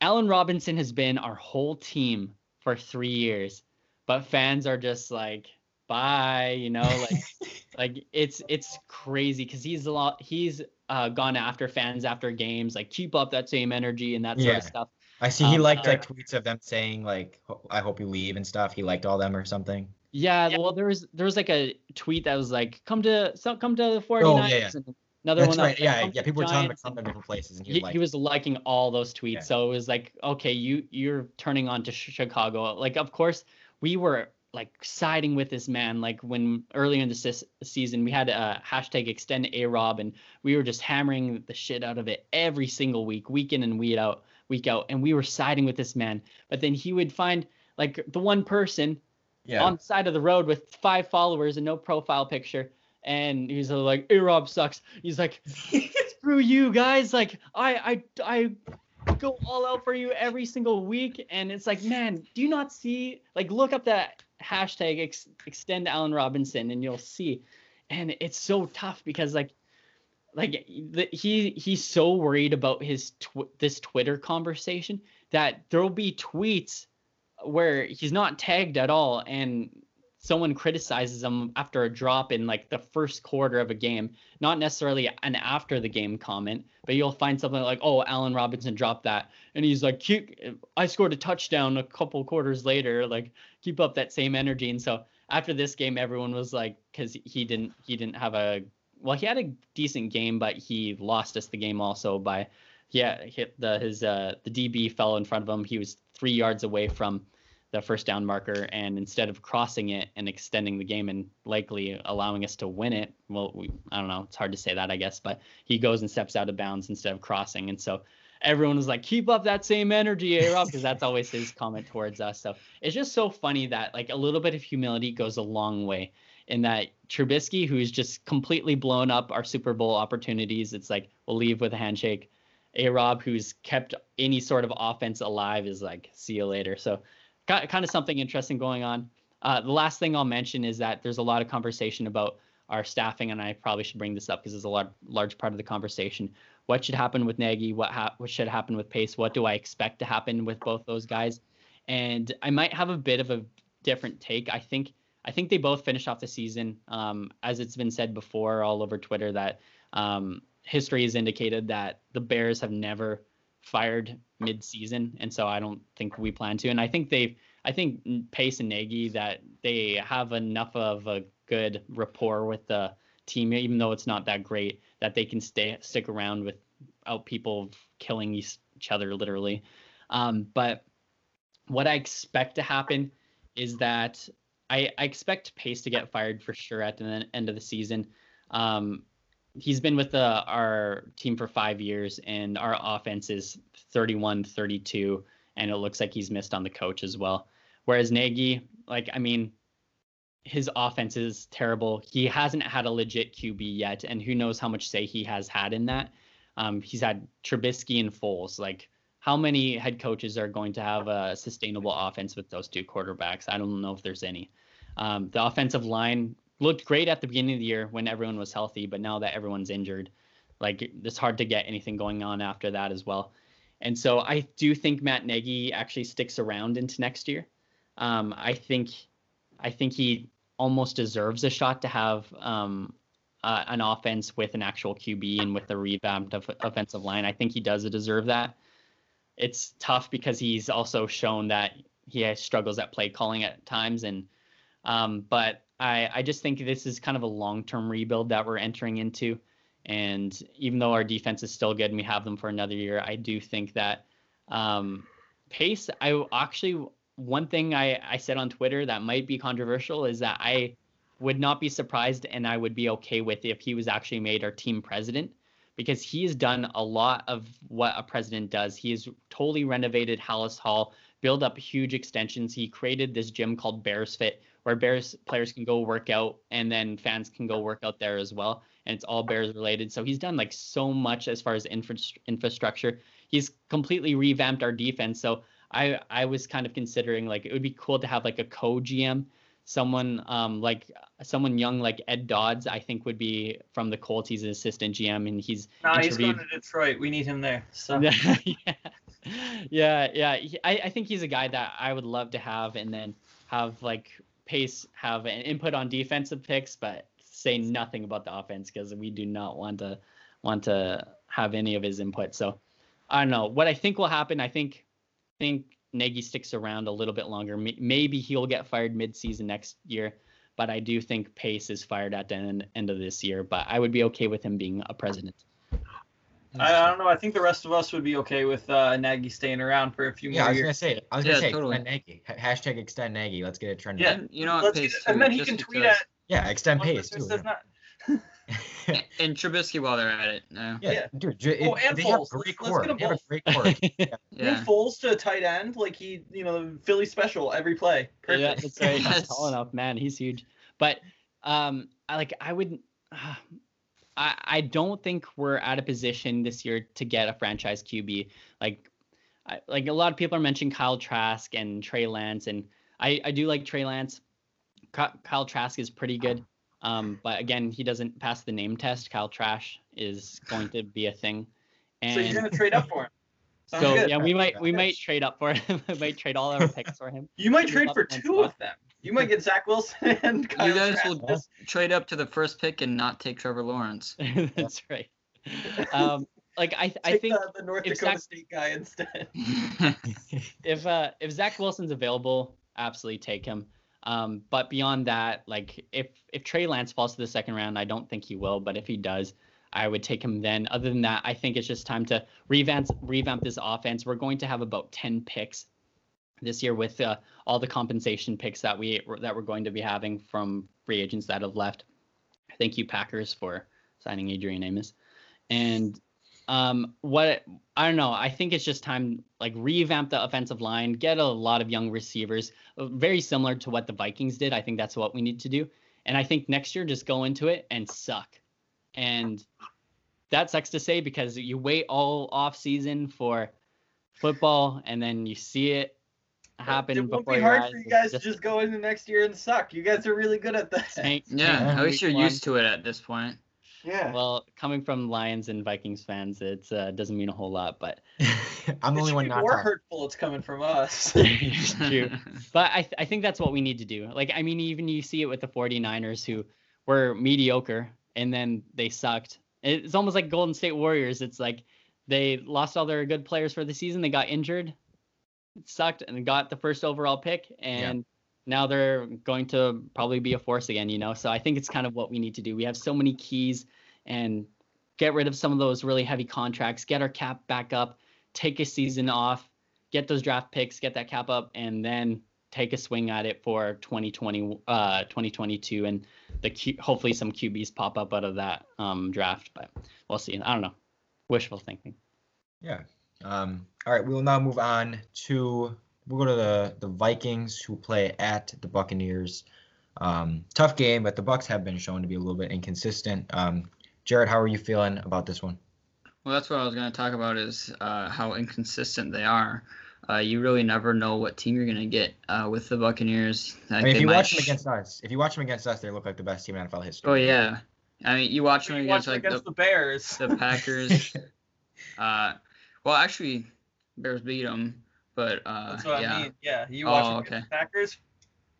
Allen Robinson has been our whole team for 3 years but fans are just like bye you know like like it's it's crazy because he's a lot he's uh gone after fans after games like keep up that same energy and that sort Yeah. of stuff I see he Um, liked like tweets of them saying like, "I hope you leave" and stuff. He liked all them or something. Yeah, well there was there was like a tweet that was like come to so come to the 49ers Oh, yeah, yeah. another That's one that right. Yeah, yeah. People were telling him to come to different places, and he, he, he was liking all those tweets Yeah. so it was like okay you you're turning on to chicago like of course we were like siding with this man like when earlier in the sis- season we had a hashtag extend a rob and we were just hammering the shit out of it every single week week in and week out week out and we were siding with this man but then he would find like the one person yeah, on the side of the road with five followers and no profile picture. And he's like, A Rob sucks. He's like, screw you guys. Like, I, I, I go all out for you every single week. And it's like, man, do you not see? Like, look up that hashtag ex- extend Allen Robinson and you'll see. And it's so tough because, like, like the, he he's so worried about his tw- this Twitter conversation that there'll be tweets where he's not tagged at all and someone criticizes him after a drop in like the first quarter of a game not necessarily an after the game comment but you'll find something like oh Allen Robinson dropped that and he's like keep I scored a touchdown a couple quarters later like keep up that same energy and so after this game everyone was like cuz he didn't he didn't have a well he had a decent game but he lost us the game also by yeah hit the his uh the DB fell in front of him. He was 3 yards away from the first down marker and instead of crossing it and extending the game and likely allowing us to win it well we, i don't know it's hard to say that i guess but he goes and steps out of bounds instead of crossing. And so everyone was like keep up that same energy a because that's always his comment towards us. So it's just so funny that like a little bit of humility goes a long way in that Trubisky, who's just completely blown up our Super Bowl opportunities, it's like we'll leave with a handshake. A Rob, who's kept any sort of offense alive, is like, see you later. So kind of something interesting going on. Uh, the last thing I'll mention is that there's a lot of conversation about our staffing, and I probably should bring this up because it's a large, large part of the conversation. What should happen with Nagy? What ha- what should happen with Pace? What do I expect to happen with both those guys? And I might have a bit of a different take. I think I think they both finished off the season, um, as it's been said before all over Twitter that um, history has indicated that the Bears have never fired mid-season, and so I don't think we plan to. And I think they've, I think Pace and Nagy that they have enough of a good rapport with the team, even though it's not that great, that they can stay stick around without people killing each other literally. Um, but what I expect to happen is that I, I expect Pace to get fired for sure at the end of the season. Um, he's been with the, our team for five years, and our offense is 31 32, and it looks like he's missed on the coach as well. Whereas Nagy, like, I mean, his offense is terrible. He hasn't had a legit QB yet, and who knows how much say he has had in that. Um, he's had Trubisky and Foles. Like, how many head coaches are going to have a sustainable offense with those two quarterbacks? I don't know if there's any. Um, the offensive line looked great at the beginning of the year when everyone was healthy, but now that everyone's injured, Like it's hard to get anything going on after that as well. And so I do think Matt Nagy actually sticks around into next year. Um, I think I think he almost deserves a shot to have um, uh, an offense with an actual QB and with a revamped of, offensive line. I think he does deserve that. It's tough because he's also shown that he has struggles at play calling at times, and um, but I I just think this is kind of a long term rebuild that we're entering into. And even though our defense is still good and we have them for another year, I do think that um, pace. I actually one thing I, I said on Twitter that might be controversial is that I would not be surprised and I would be okay with if he was actually made our team president because he has done a lot of what a president does. He has totally renovated Halas Hall, built up huge extensions. He created this gym called Bears Fit where Bears players can go work out and then fans can go work out there as well. And it's all Bears related. So he's done like so much as far as infra- infrastructure. He's completely revamped our defense. So I I was kind of considering like it would be cool to have like a co GM, someone um like someone young like Ed Dodds. I think would be from the Colts. He's an assistant GM and he's nah, he's going to Detroit. We need him there. So yeah, yeah, yeah. He, I I think he's a guy that I would love to have and then have like Pace have an input on defensive picks, but say nothing about the offense because we do not want to want to have any of his input. So I don't know what I think will happen. I think I think Nagy sticks around a little bit longer. Maybe he'll get fired mid-season next year, but I do think Pace is fired at the end, end of this year. But I would be okay with him being a president. I, I don't know. I think the rest of us would be okay with uh, Nagy staying around for a few yeah, more I was gonna say. I was gonna say totally. extend Nagy. Hashtag extend Nagy. Let's get it trending. Yeah. You know what, Pace too, and then he can tweet because- at Yeah, extend Pace too. not- and Trubisky while they're at it. Uh, Yeah, Yeah. dude. J- Oh, and they have Foles. great Let's- let's core. get 'em They have a both. great core. yeah. Move Foles to tight end, like he, you know, Philly special every play. Perfect. Yeah, that's right. He's Yes. tall enough, man. He's huge. But um, I like I would. Uh, I I don't think we're at a position this year to get a franchise QB. Like, I, like a lot of people are mentioning Kyle Trask and Trey Lance, and I I do like Trey Lance. Kyle Trask is pretty good. Um, but again, he doesn't pass the name test. Kyle Trash is going to be a thing. And So you're gonna trade up for him. Sounds so good. yeah, we might we might trade up for him. we might trade all our picks for him. You might trade for two of them. You might get Zach Wilson and Kyle you guys Trask. will just trade up to the first pick and not take Trevor Lawrence. That's right. Um, like I, I think the, the North Dakota Zach- State guy instead. if uh if Zach Wilson's available, absolutely take him. Um, but beyond that, like if if Trey Lance falls to the second round, I don't think he will, but if he does, I would take him then. Other than that, I think it's just time to revamp revamp this offense. We're going to have about ten picks this year with uh, all the compensation picks that we that we're going to be having from free agents that have left. Thank you Packers for signing Adrian Amos. And um, what I don't know, I think it's just time like revamp the offensive line, get a lot of young receivers, uh, very similar to what the Vikings did. I think that's what we need to do. And I think next year just go into it and suck. And that sucks to say because you wait all off season for football and then you see it happen It won't before be hard for you guys just to just go into next year and suck. You guys are really good at that. tank- yeah, at least you're one. used to it at this point. Yeah. Well, coming from Lions and Vikings fans, it uh, doesn't mean a whole lot, but I'm the only one be not more talking. hurtful. It's coming from us. true. But I, th- I think that's what we need to do. Like, I mean, even you see it with the 49ers who were mediocre and then they sucked. It's almost like Golden State Warriors. It's like they lost all their good players for the season. They got injured, it sucked, and got the first overall pick. And now they're going to probably be a force again, you know? So I think it's kind of what we need to do. We have so many keys and get rid of some of those really heavy contracts, get our cap back up, take a season off, get those draft picks, get that cap up, and then take a swing at it for 2020, uh, 2022, and the Q- hopefully some QBs pop up out of that um, draft. But we'll see. I don't know. Wishful thinking. Yeah. Um, all right, we will now move on to we'll go to the the Vikings who play at the Buccaneers. Um, tough game, but the Bucks have been shown to be a little bit inconsistent. Um, Jared, how are you feeling about this one? Well, that's what I was going to talk about is uh, how inconsistent they are. Uh, you really never know what team you're going to get uh, with the Buccaneers. I mean, if you might watch them against us, if you watch them against us, they look like the best team in NFL history. Oh yeah, I mean, you watch them You against watch like against the, the Bears. the Packers. uh, well, actually, Bears beat them, but uh, That's what yeah. I mean. Yeah, you Oh, watch them okay. the Packers,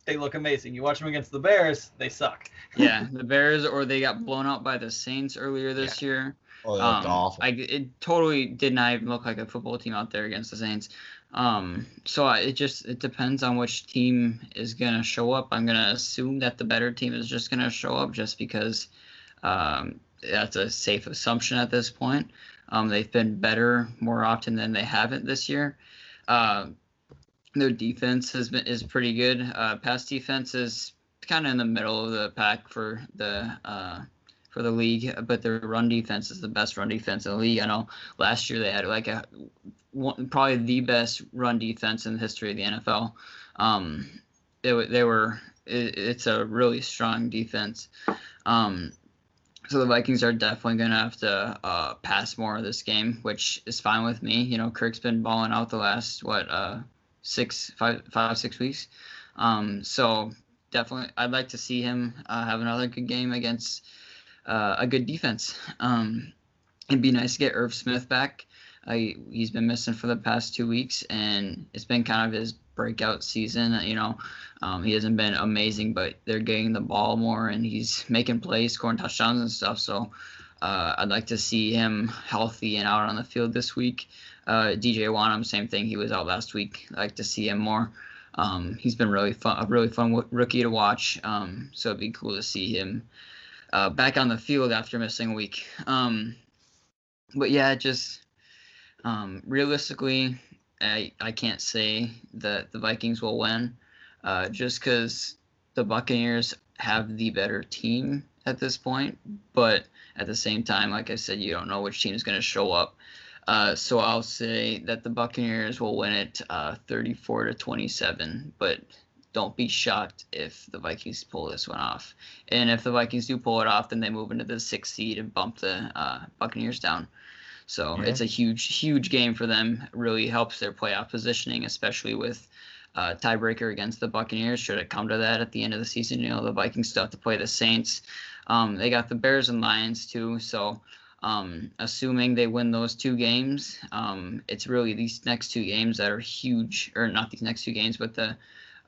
they look amazing. You watch them against the Bears, they suck. yeah, the Bears, or they got blown out by the Saints earlier this year. Oh, they looked Um, awful. I, it totally did not even look like a football team out there against the Saints. Um, so I, it just it depends on which team is gonna show up. I'm gonna assume that the better team is just gonna show up just because um, that's a safe assumption at this point. Um, they've been better more often than they haven't this year. Uh, their defense has been is pretty good. Uh, pass defense is kind of in the middle of the pack for the uh, for the league, but their run defense is the best run defense in the league. I know last year they had like a one, probably the best run defense in the history of the NFL. Um, they, they were it, it's a really strong defense. Um, so the Vikings are definitely gonna have to uh, pass more of this game, which is fine with me. You know, Kirk's been balling out the last what uh, six, five, five, six weeks. Um, so definitely, I'd like to see him uh, have another good game against uh, a good defense. Um, it'd be nice to get Irv Smith back. He- he's been missing for the past two weeks, and it's been kind of his breakout season. You know, um, he hasn't been amazing, but they're getting the ball more, and he's making plays, scoring touchdowns and stuff. So uh, I'd like to see him healthy and out on the field this week. Uh, DJ Wonnum, same thing. He was out last week. I'd like to see him more. Um, he's been really fun, a really fun w- rookie to watch. Um, so it'd be cool to see him uh, back on the field after missing a week. Um, but yeah, just um, realistically, I I can't say that the Vikings will win, uh, just because the Buccaneers have the better team at this point. But at the same time, like I said, you don't know which team is going to show up. Uh, so I'll say that the Buccaneers will win it uh, 34 to 27. But don't be shocked if the Vikings pull this one off. And if the Vikings do pull it off, then they move into the sixth seed and bump the uh, Buccaneers down. So Yeah. it's a huge, huge game for them. It really helps their playoff positioning, especially with uh, tiebreaker against the Buccaneers. Should it come to that at the end of the season, you know the Vikings still have to play the Saints. Um, they got the Bears and Lions too. So um, assuming they win those two games, um, it's really these next two games that are huge, or not these next two games, but the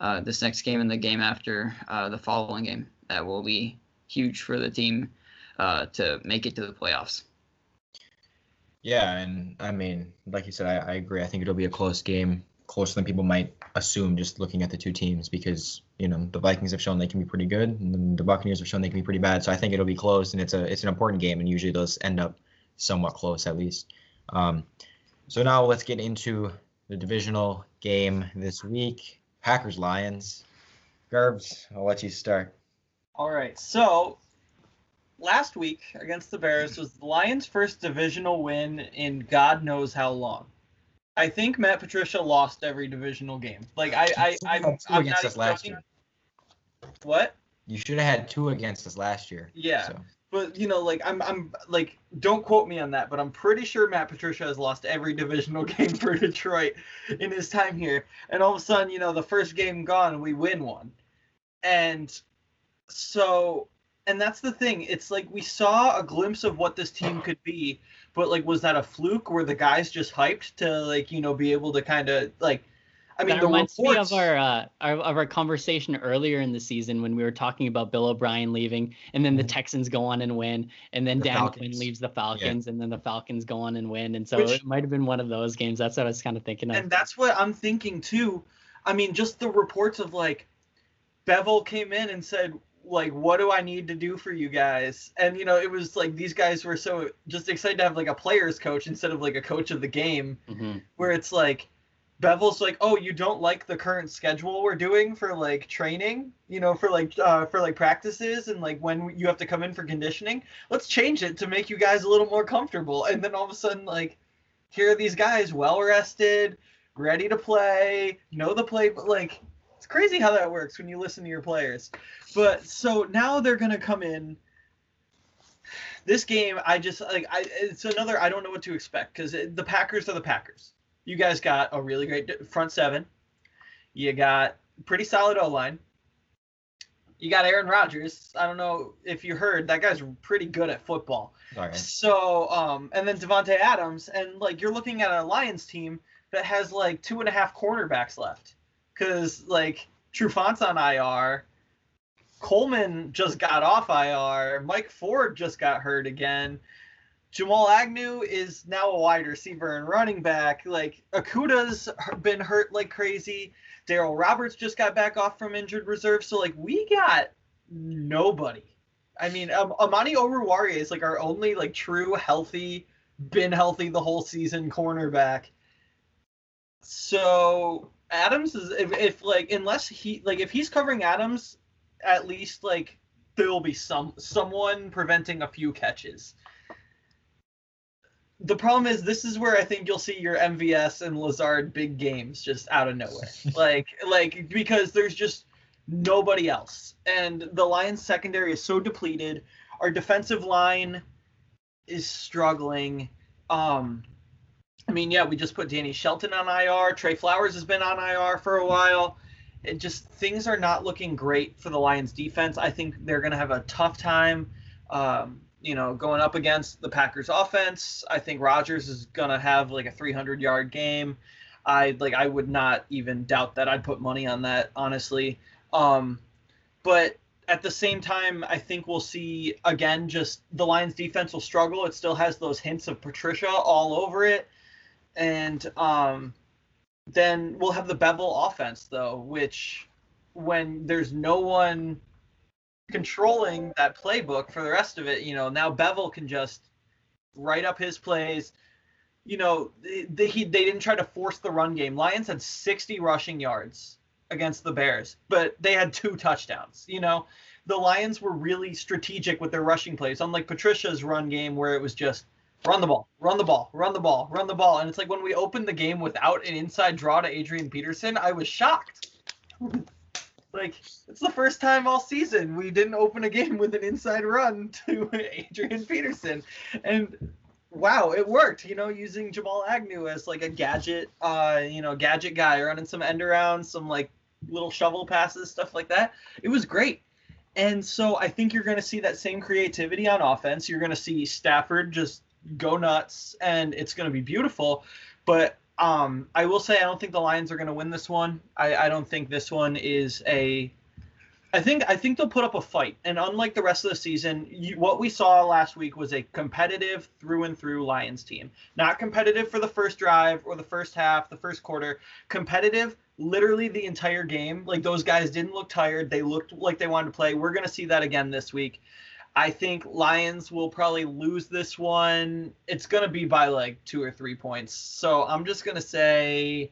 uh, this next game and the game after uh, the following game that will be huge for the team uh, to make it to the playoffs. Yeah, and I mean, like you said, I, I agree. I think it'll be a close game, closer than people might assume just looking at the two teams because you know the Vikings have shown they can be pretty good, and the Buccaneers have shown they can be pretty bad. So I think it'll be close, and it's a it's an important game, and usually those end up somewhat close at least. Um, so now let's get into the divisional game this week: Packers Lions. Garbs, I'll let you start. All right. So last week against the Bears was the Lions' first divisional win in God knows how long. I think Matt Patricia lost every divisional game. Like I, I, I, two I'm against not us last year. What? You should have had two against us last year. Yeah. So. But you know, like I'm, I'm like, don't quote me on that, but I'm pretty sure Matt Patricia has lost every divisional game for Detroit in his time here. And all of a sudden, you know, the first game gone, we win one, and so, and that's the thing. It's like we saw a glimpse of what this team could be, but like, was that a fluke? Were the guys just hyped to like, you know, be able to kind of like, I mean, that the reminds reports. me of our, uh, our of our conversation earlier in the season when we were talking about Bill O'Brien leaving, and then the Mhm. Texans go on and win, and then The Dan Falcons. Quinn leaves the Falcons, and then the Falcons go on and win, and so Which- it might have been one of those games. That's what I was kind of thinking of. and that's what I'm thinking too. I mean, just the reports of like Bevell came in and said, like, what do I need to do for you guys? And you know, it was like these guys were so just excited to have like a players coach instead of like a coach of the game, Mhm. where it's like Bevell's like, oh, you don't like the current schedule we're doing for like training, you know, for like uh, for like practices and like when you have to come in for conditioning. Let's change it to make you guys a little more comfortable. And then all of a sudden, like, here are these guys well rested, ready to play, know the play. But like, it's crazy how that works when you listen to your players. But so now they're gonna come in. This game, I just like, I it's another. I don't know what to expect because the Packers are the Packers. You guys got a really great front seven. You got pretty solid O line. you got Aaron Rodgers. I don't know if you heard that guy's pretty good at football. Right. So, um, and then Davante Adams, and like you're looking at a Lions team that has like two and a half cornerbacks left, because like Trufant's on IR, Coleman just got off IR, Mike Ford just got hurt again. Jamal Agnew is now a wide receiver and running back. Like Okudah's been hurt like crazy. Darryl Roberts just got back off from injured reserve. So like we got nobody. I mean, um, Amani Oruwariye is like our only like true healthy, been healthy the whole season cornerback. So Adams is if, if like unless he like if he's covering Adams, at least like there will be some someone preventing a few catches. The problem is this is where I think you'll see your MVS and Lazard big games just out of nowhere. like like because there's just nobody else. And the Lions secondary is so depleted. Our defensive line is struggling. Um I mean, yeah, we just put Danny Shelton on IR. Trey Flowers has been on IR for a while. It just things are not looking great for the Lions defense. I think they're going to have a tough time um, you know, going up against the Packers offense. I think Rodgers is going to have like a 300 yard game. I like I would not even doubt that. I'd put money on that honestly. Um, but at the same time, I think we'll see again just the Lions defense will struggle. It still has those hints of Patricia all over it. And um, then we'll have the Bevell offense though, which when there's no one controlling that playbook for the rest of it, you know, now Bevell can just write up his plays. You know, they, he, they didn't try to force the run game. Lions had 60 rushing yards against the Bears, but they had two touchdowns. You know, the Lions were really strategic with their rushing plays, unlike Patricia's run game where it was just run the ball, run the ball, run the ball, run the ball. And it's like when we opened the game without an inside draw to Adrian Peterson, I was shocked. like it's the first time all season we didn't open a game with an inside run to Adrian Peterson. And wow, it worked, you know, using Jamal Agnew as like a gadget uh, you know, gadget guy running some end around, some like little shovel passes, stuff like that. It was great. And so I think you're going to see that same creativity on offense. You're going to see Stafford just go nuts and it's going to be beautiful. But um, I will say I don't think the Lions are going to win this one. I, I don't think this one is a. I think I think they'll put up a fight, and unlike the rest of the season, you, what we saw last week was a competitive through and through Lions team. Not competitive for the first drive or the first half, the first quarter. Competitive, literally the entire game. Like those guys didn't look tired; they looked like they wanted to play. We're going to see that again this week. I think Lions will probably lose this one. It's going to be by like two or three points. So I'm just going to say,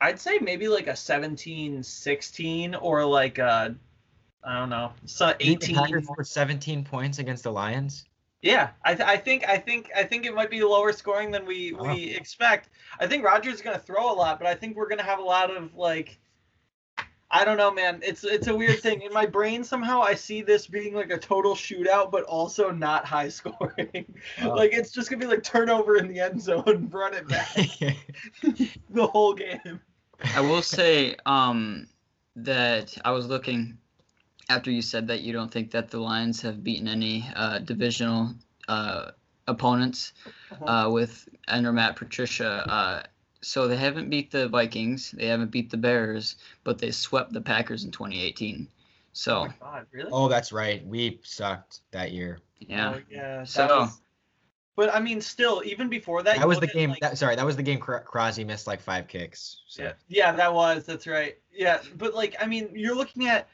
I'd say maybe like a 17 16 or like a, I don't know, so 18. Packers for 17 points against the Lions. Yeah, I, th- I think I think I think it might be lower scoring than we Wow. we expect. I think Rodgers is going to throw a lot, but I think we're going to have a lot of like I don't know, man. It's it's a weird thing. In my brain somehow I see this being like a total shootout but also not high scoring. Wow. like it's just going to be like turnover in the end zone, run it back the whole game. I will say um, that I was looking after you said that you don't think that the Lions have beaten any uh, divisional uh, opponents uh, with under Matt Patricia. So they haven't beat the Vikings, they haven't beat the Bears, but they swept the Packers in 2018. Oh So my god, really? oh, that's right. We sucked that year. yeah, Oh, yeah. So- was- but I mean, still, even before that, That was the game. like- That, sorry, that was the game. Cro- Crosby missed like five kicks. So. Yeah, yeah, that was. That's right. Yeah, but like, I mean, you're looking at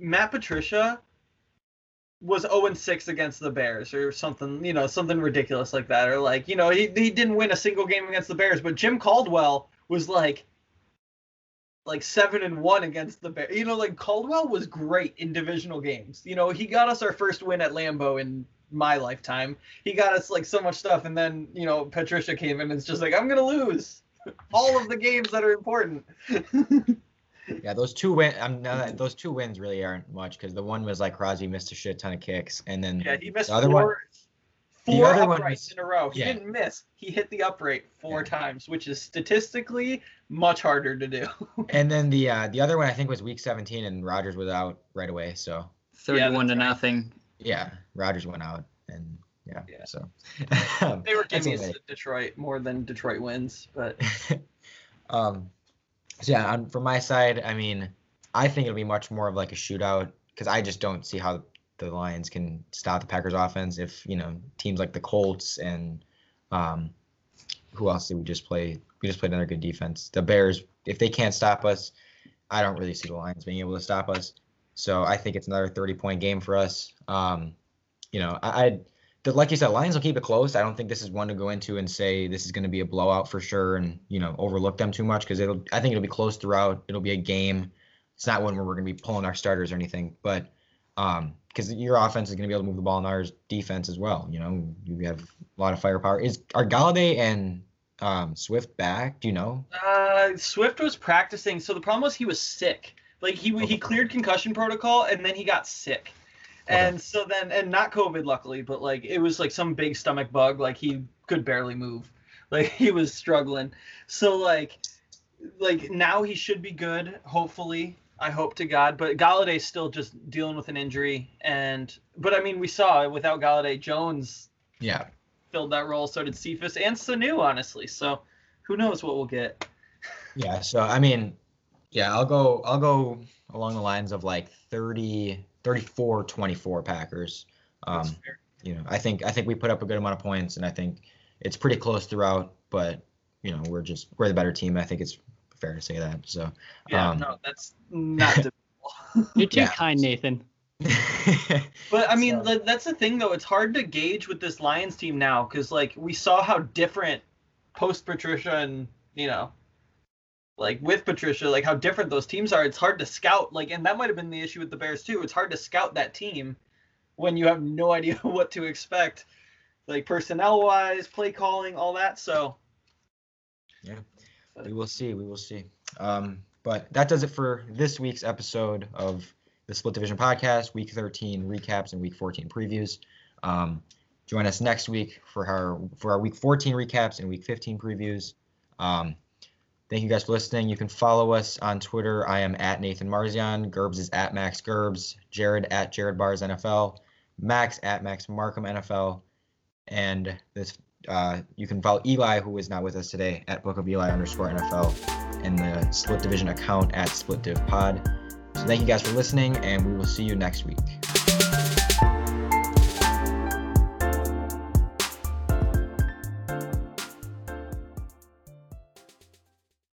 Matt Patricia was 0 and 6 against the Bears or something, you know, something ridiculous like that, or like, you know, he he didn't win a single game against the Bears, but Jim Caldwell was like like seven and one against the Bears. You know, like Caldwell was great in divisional games. You know, he got us our first win at Lambeau in my lifetime. He got us like so much stuff, and then you know Patricia came in and it's just like I'm gonna lose all of the games that are important. Yeah, those two win. Um, no, that- those two wins really aren't much because the one was like Crosby missed a shit ton of kicks, and then yeah, he missed The other one- four Four other one uprights was- in a row. He yeah. didn't miss. He hit the upright four Yeah. times, which is statistically much harder to do. And then the uh, the other one I think was week 17, and Rodgers was out right away. So Thirty-one to right. nothing. yeah, Rodgers went out, and yeah, Yeah. so they were giving okay. us Detroit more than Detroit wins, but um, so yeah, on, from my side, I mean, I think it'll be much more of like a shootout because I just don't see how the Lions can stop the Packers offense if you know teams like the Colts and um, who else did we just play? We just played another good defense. The Bears, if they can't stop us, I don't really see the Lions being able to stop us. So I think it's another 30 point game for us. Um, you know, I, I the, like you said, Lions will keep it close. I don't think this is one to go into and say this is going to be a blowout for sure, and you know overlook them too much because it'll. I think it'll be close throughout. It'll be a game. It's not one where we're going to be pulling our starters or anything, but um, because your offense is going to be able to move the ball, and ours defense as well. You know, you have a lot of firepower. Is are Golladay and um, Swift back? Do you know? uh, Swift was practicing. So the problem was he was sick. Like he he cleared concussion protocol and then he got sick. And so then, and not COVID, luckily, but like it was like some big stomach bug. Like he could barely move. Like he was struggling. So like, like now he should be good. Hopefully, I hope to God. But Golladay's still just dealing with an injury. And but I mean, we saw without Galladay, Jones Yeah, filled that role. So did Cephus and Sanu, honestly. So who knows what we'll get. yeah. So I mean, yeah, I'll go. I'll go along the lines of like 30, 34, 24 Packers. Um, you know, I think I think we put up a good amount of points, and I think it's pretty close throughout. But you know, we're just we're the better team. I think it's fair to say that. So, Yeah, um, no, that's not debatable. You're too Yeah. kind, Nathan. But I mean, So- that's the thing, though. It's hard to gauge with this Lions team now because, like, we saw how different post Patricia and you know, like with Patricia, like how different those teams are. It's hard to scout. Like, and that might have been the issue with the Bears too. It's hard to scout that team when you have no idea what to expect, like personnel wise, play calling, all that. So. Yeah. we will see. We will see. Um, but that does it for this week's episode of the Split Division Podcast. Week 13 recaps and Week 14 previews. Um, join us next week for our for our Week 14 recaps and Week 15 previews. Um, thank you guys for listening. You can follow us on Twitter. I am at Nathan Marzian. Gerbs is at Max Gerbs. Jared at Jared Bars NFL. Max at Max Markham NFL. And this uh, you can follow Eli, who is not with us today, at Book of Eli underscore NFL, and the Split Division account at Split Div Pod. So thank you guys for listening, and we will see you next week.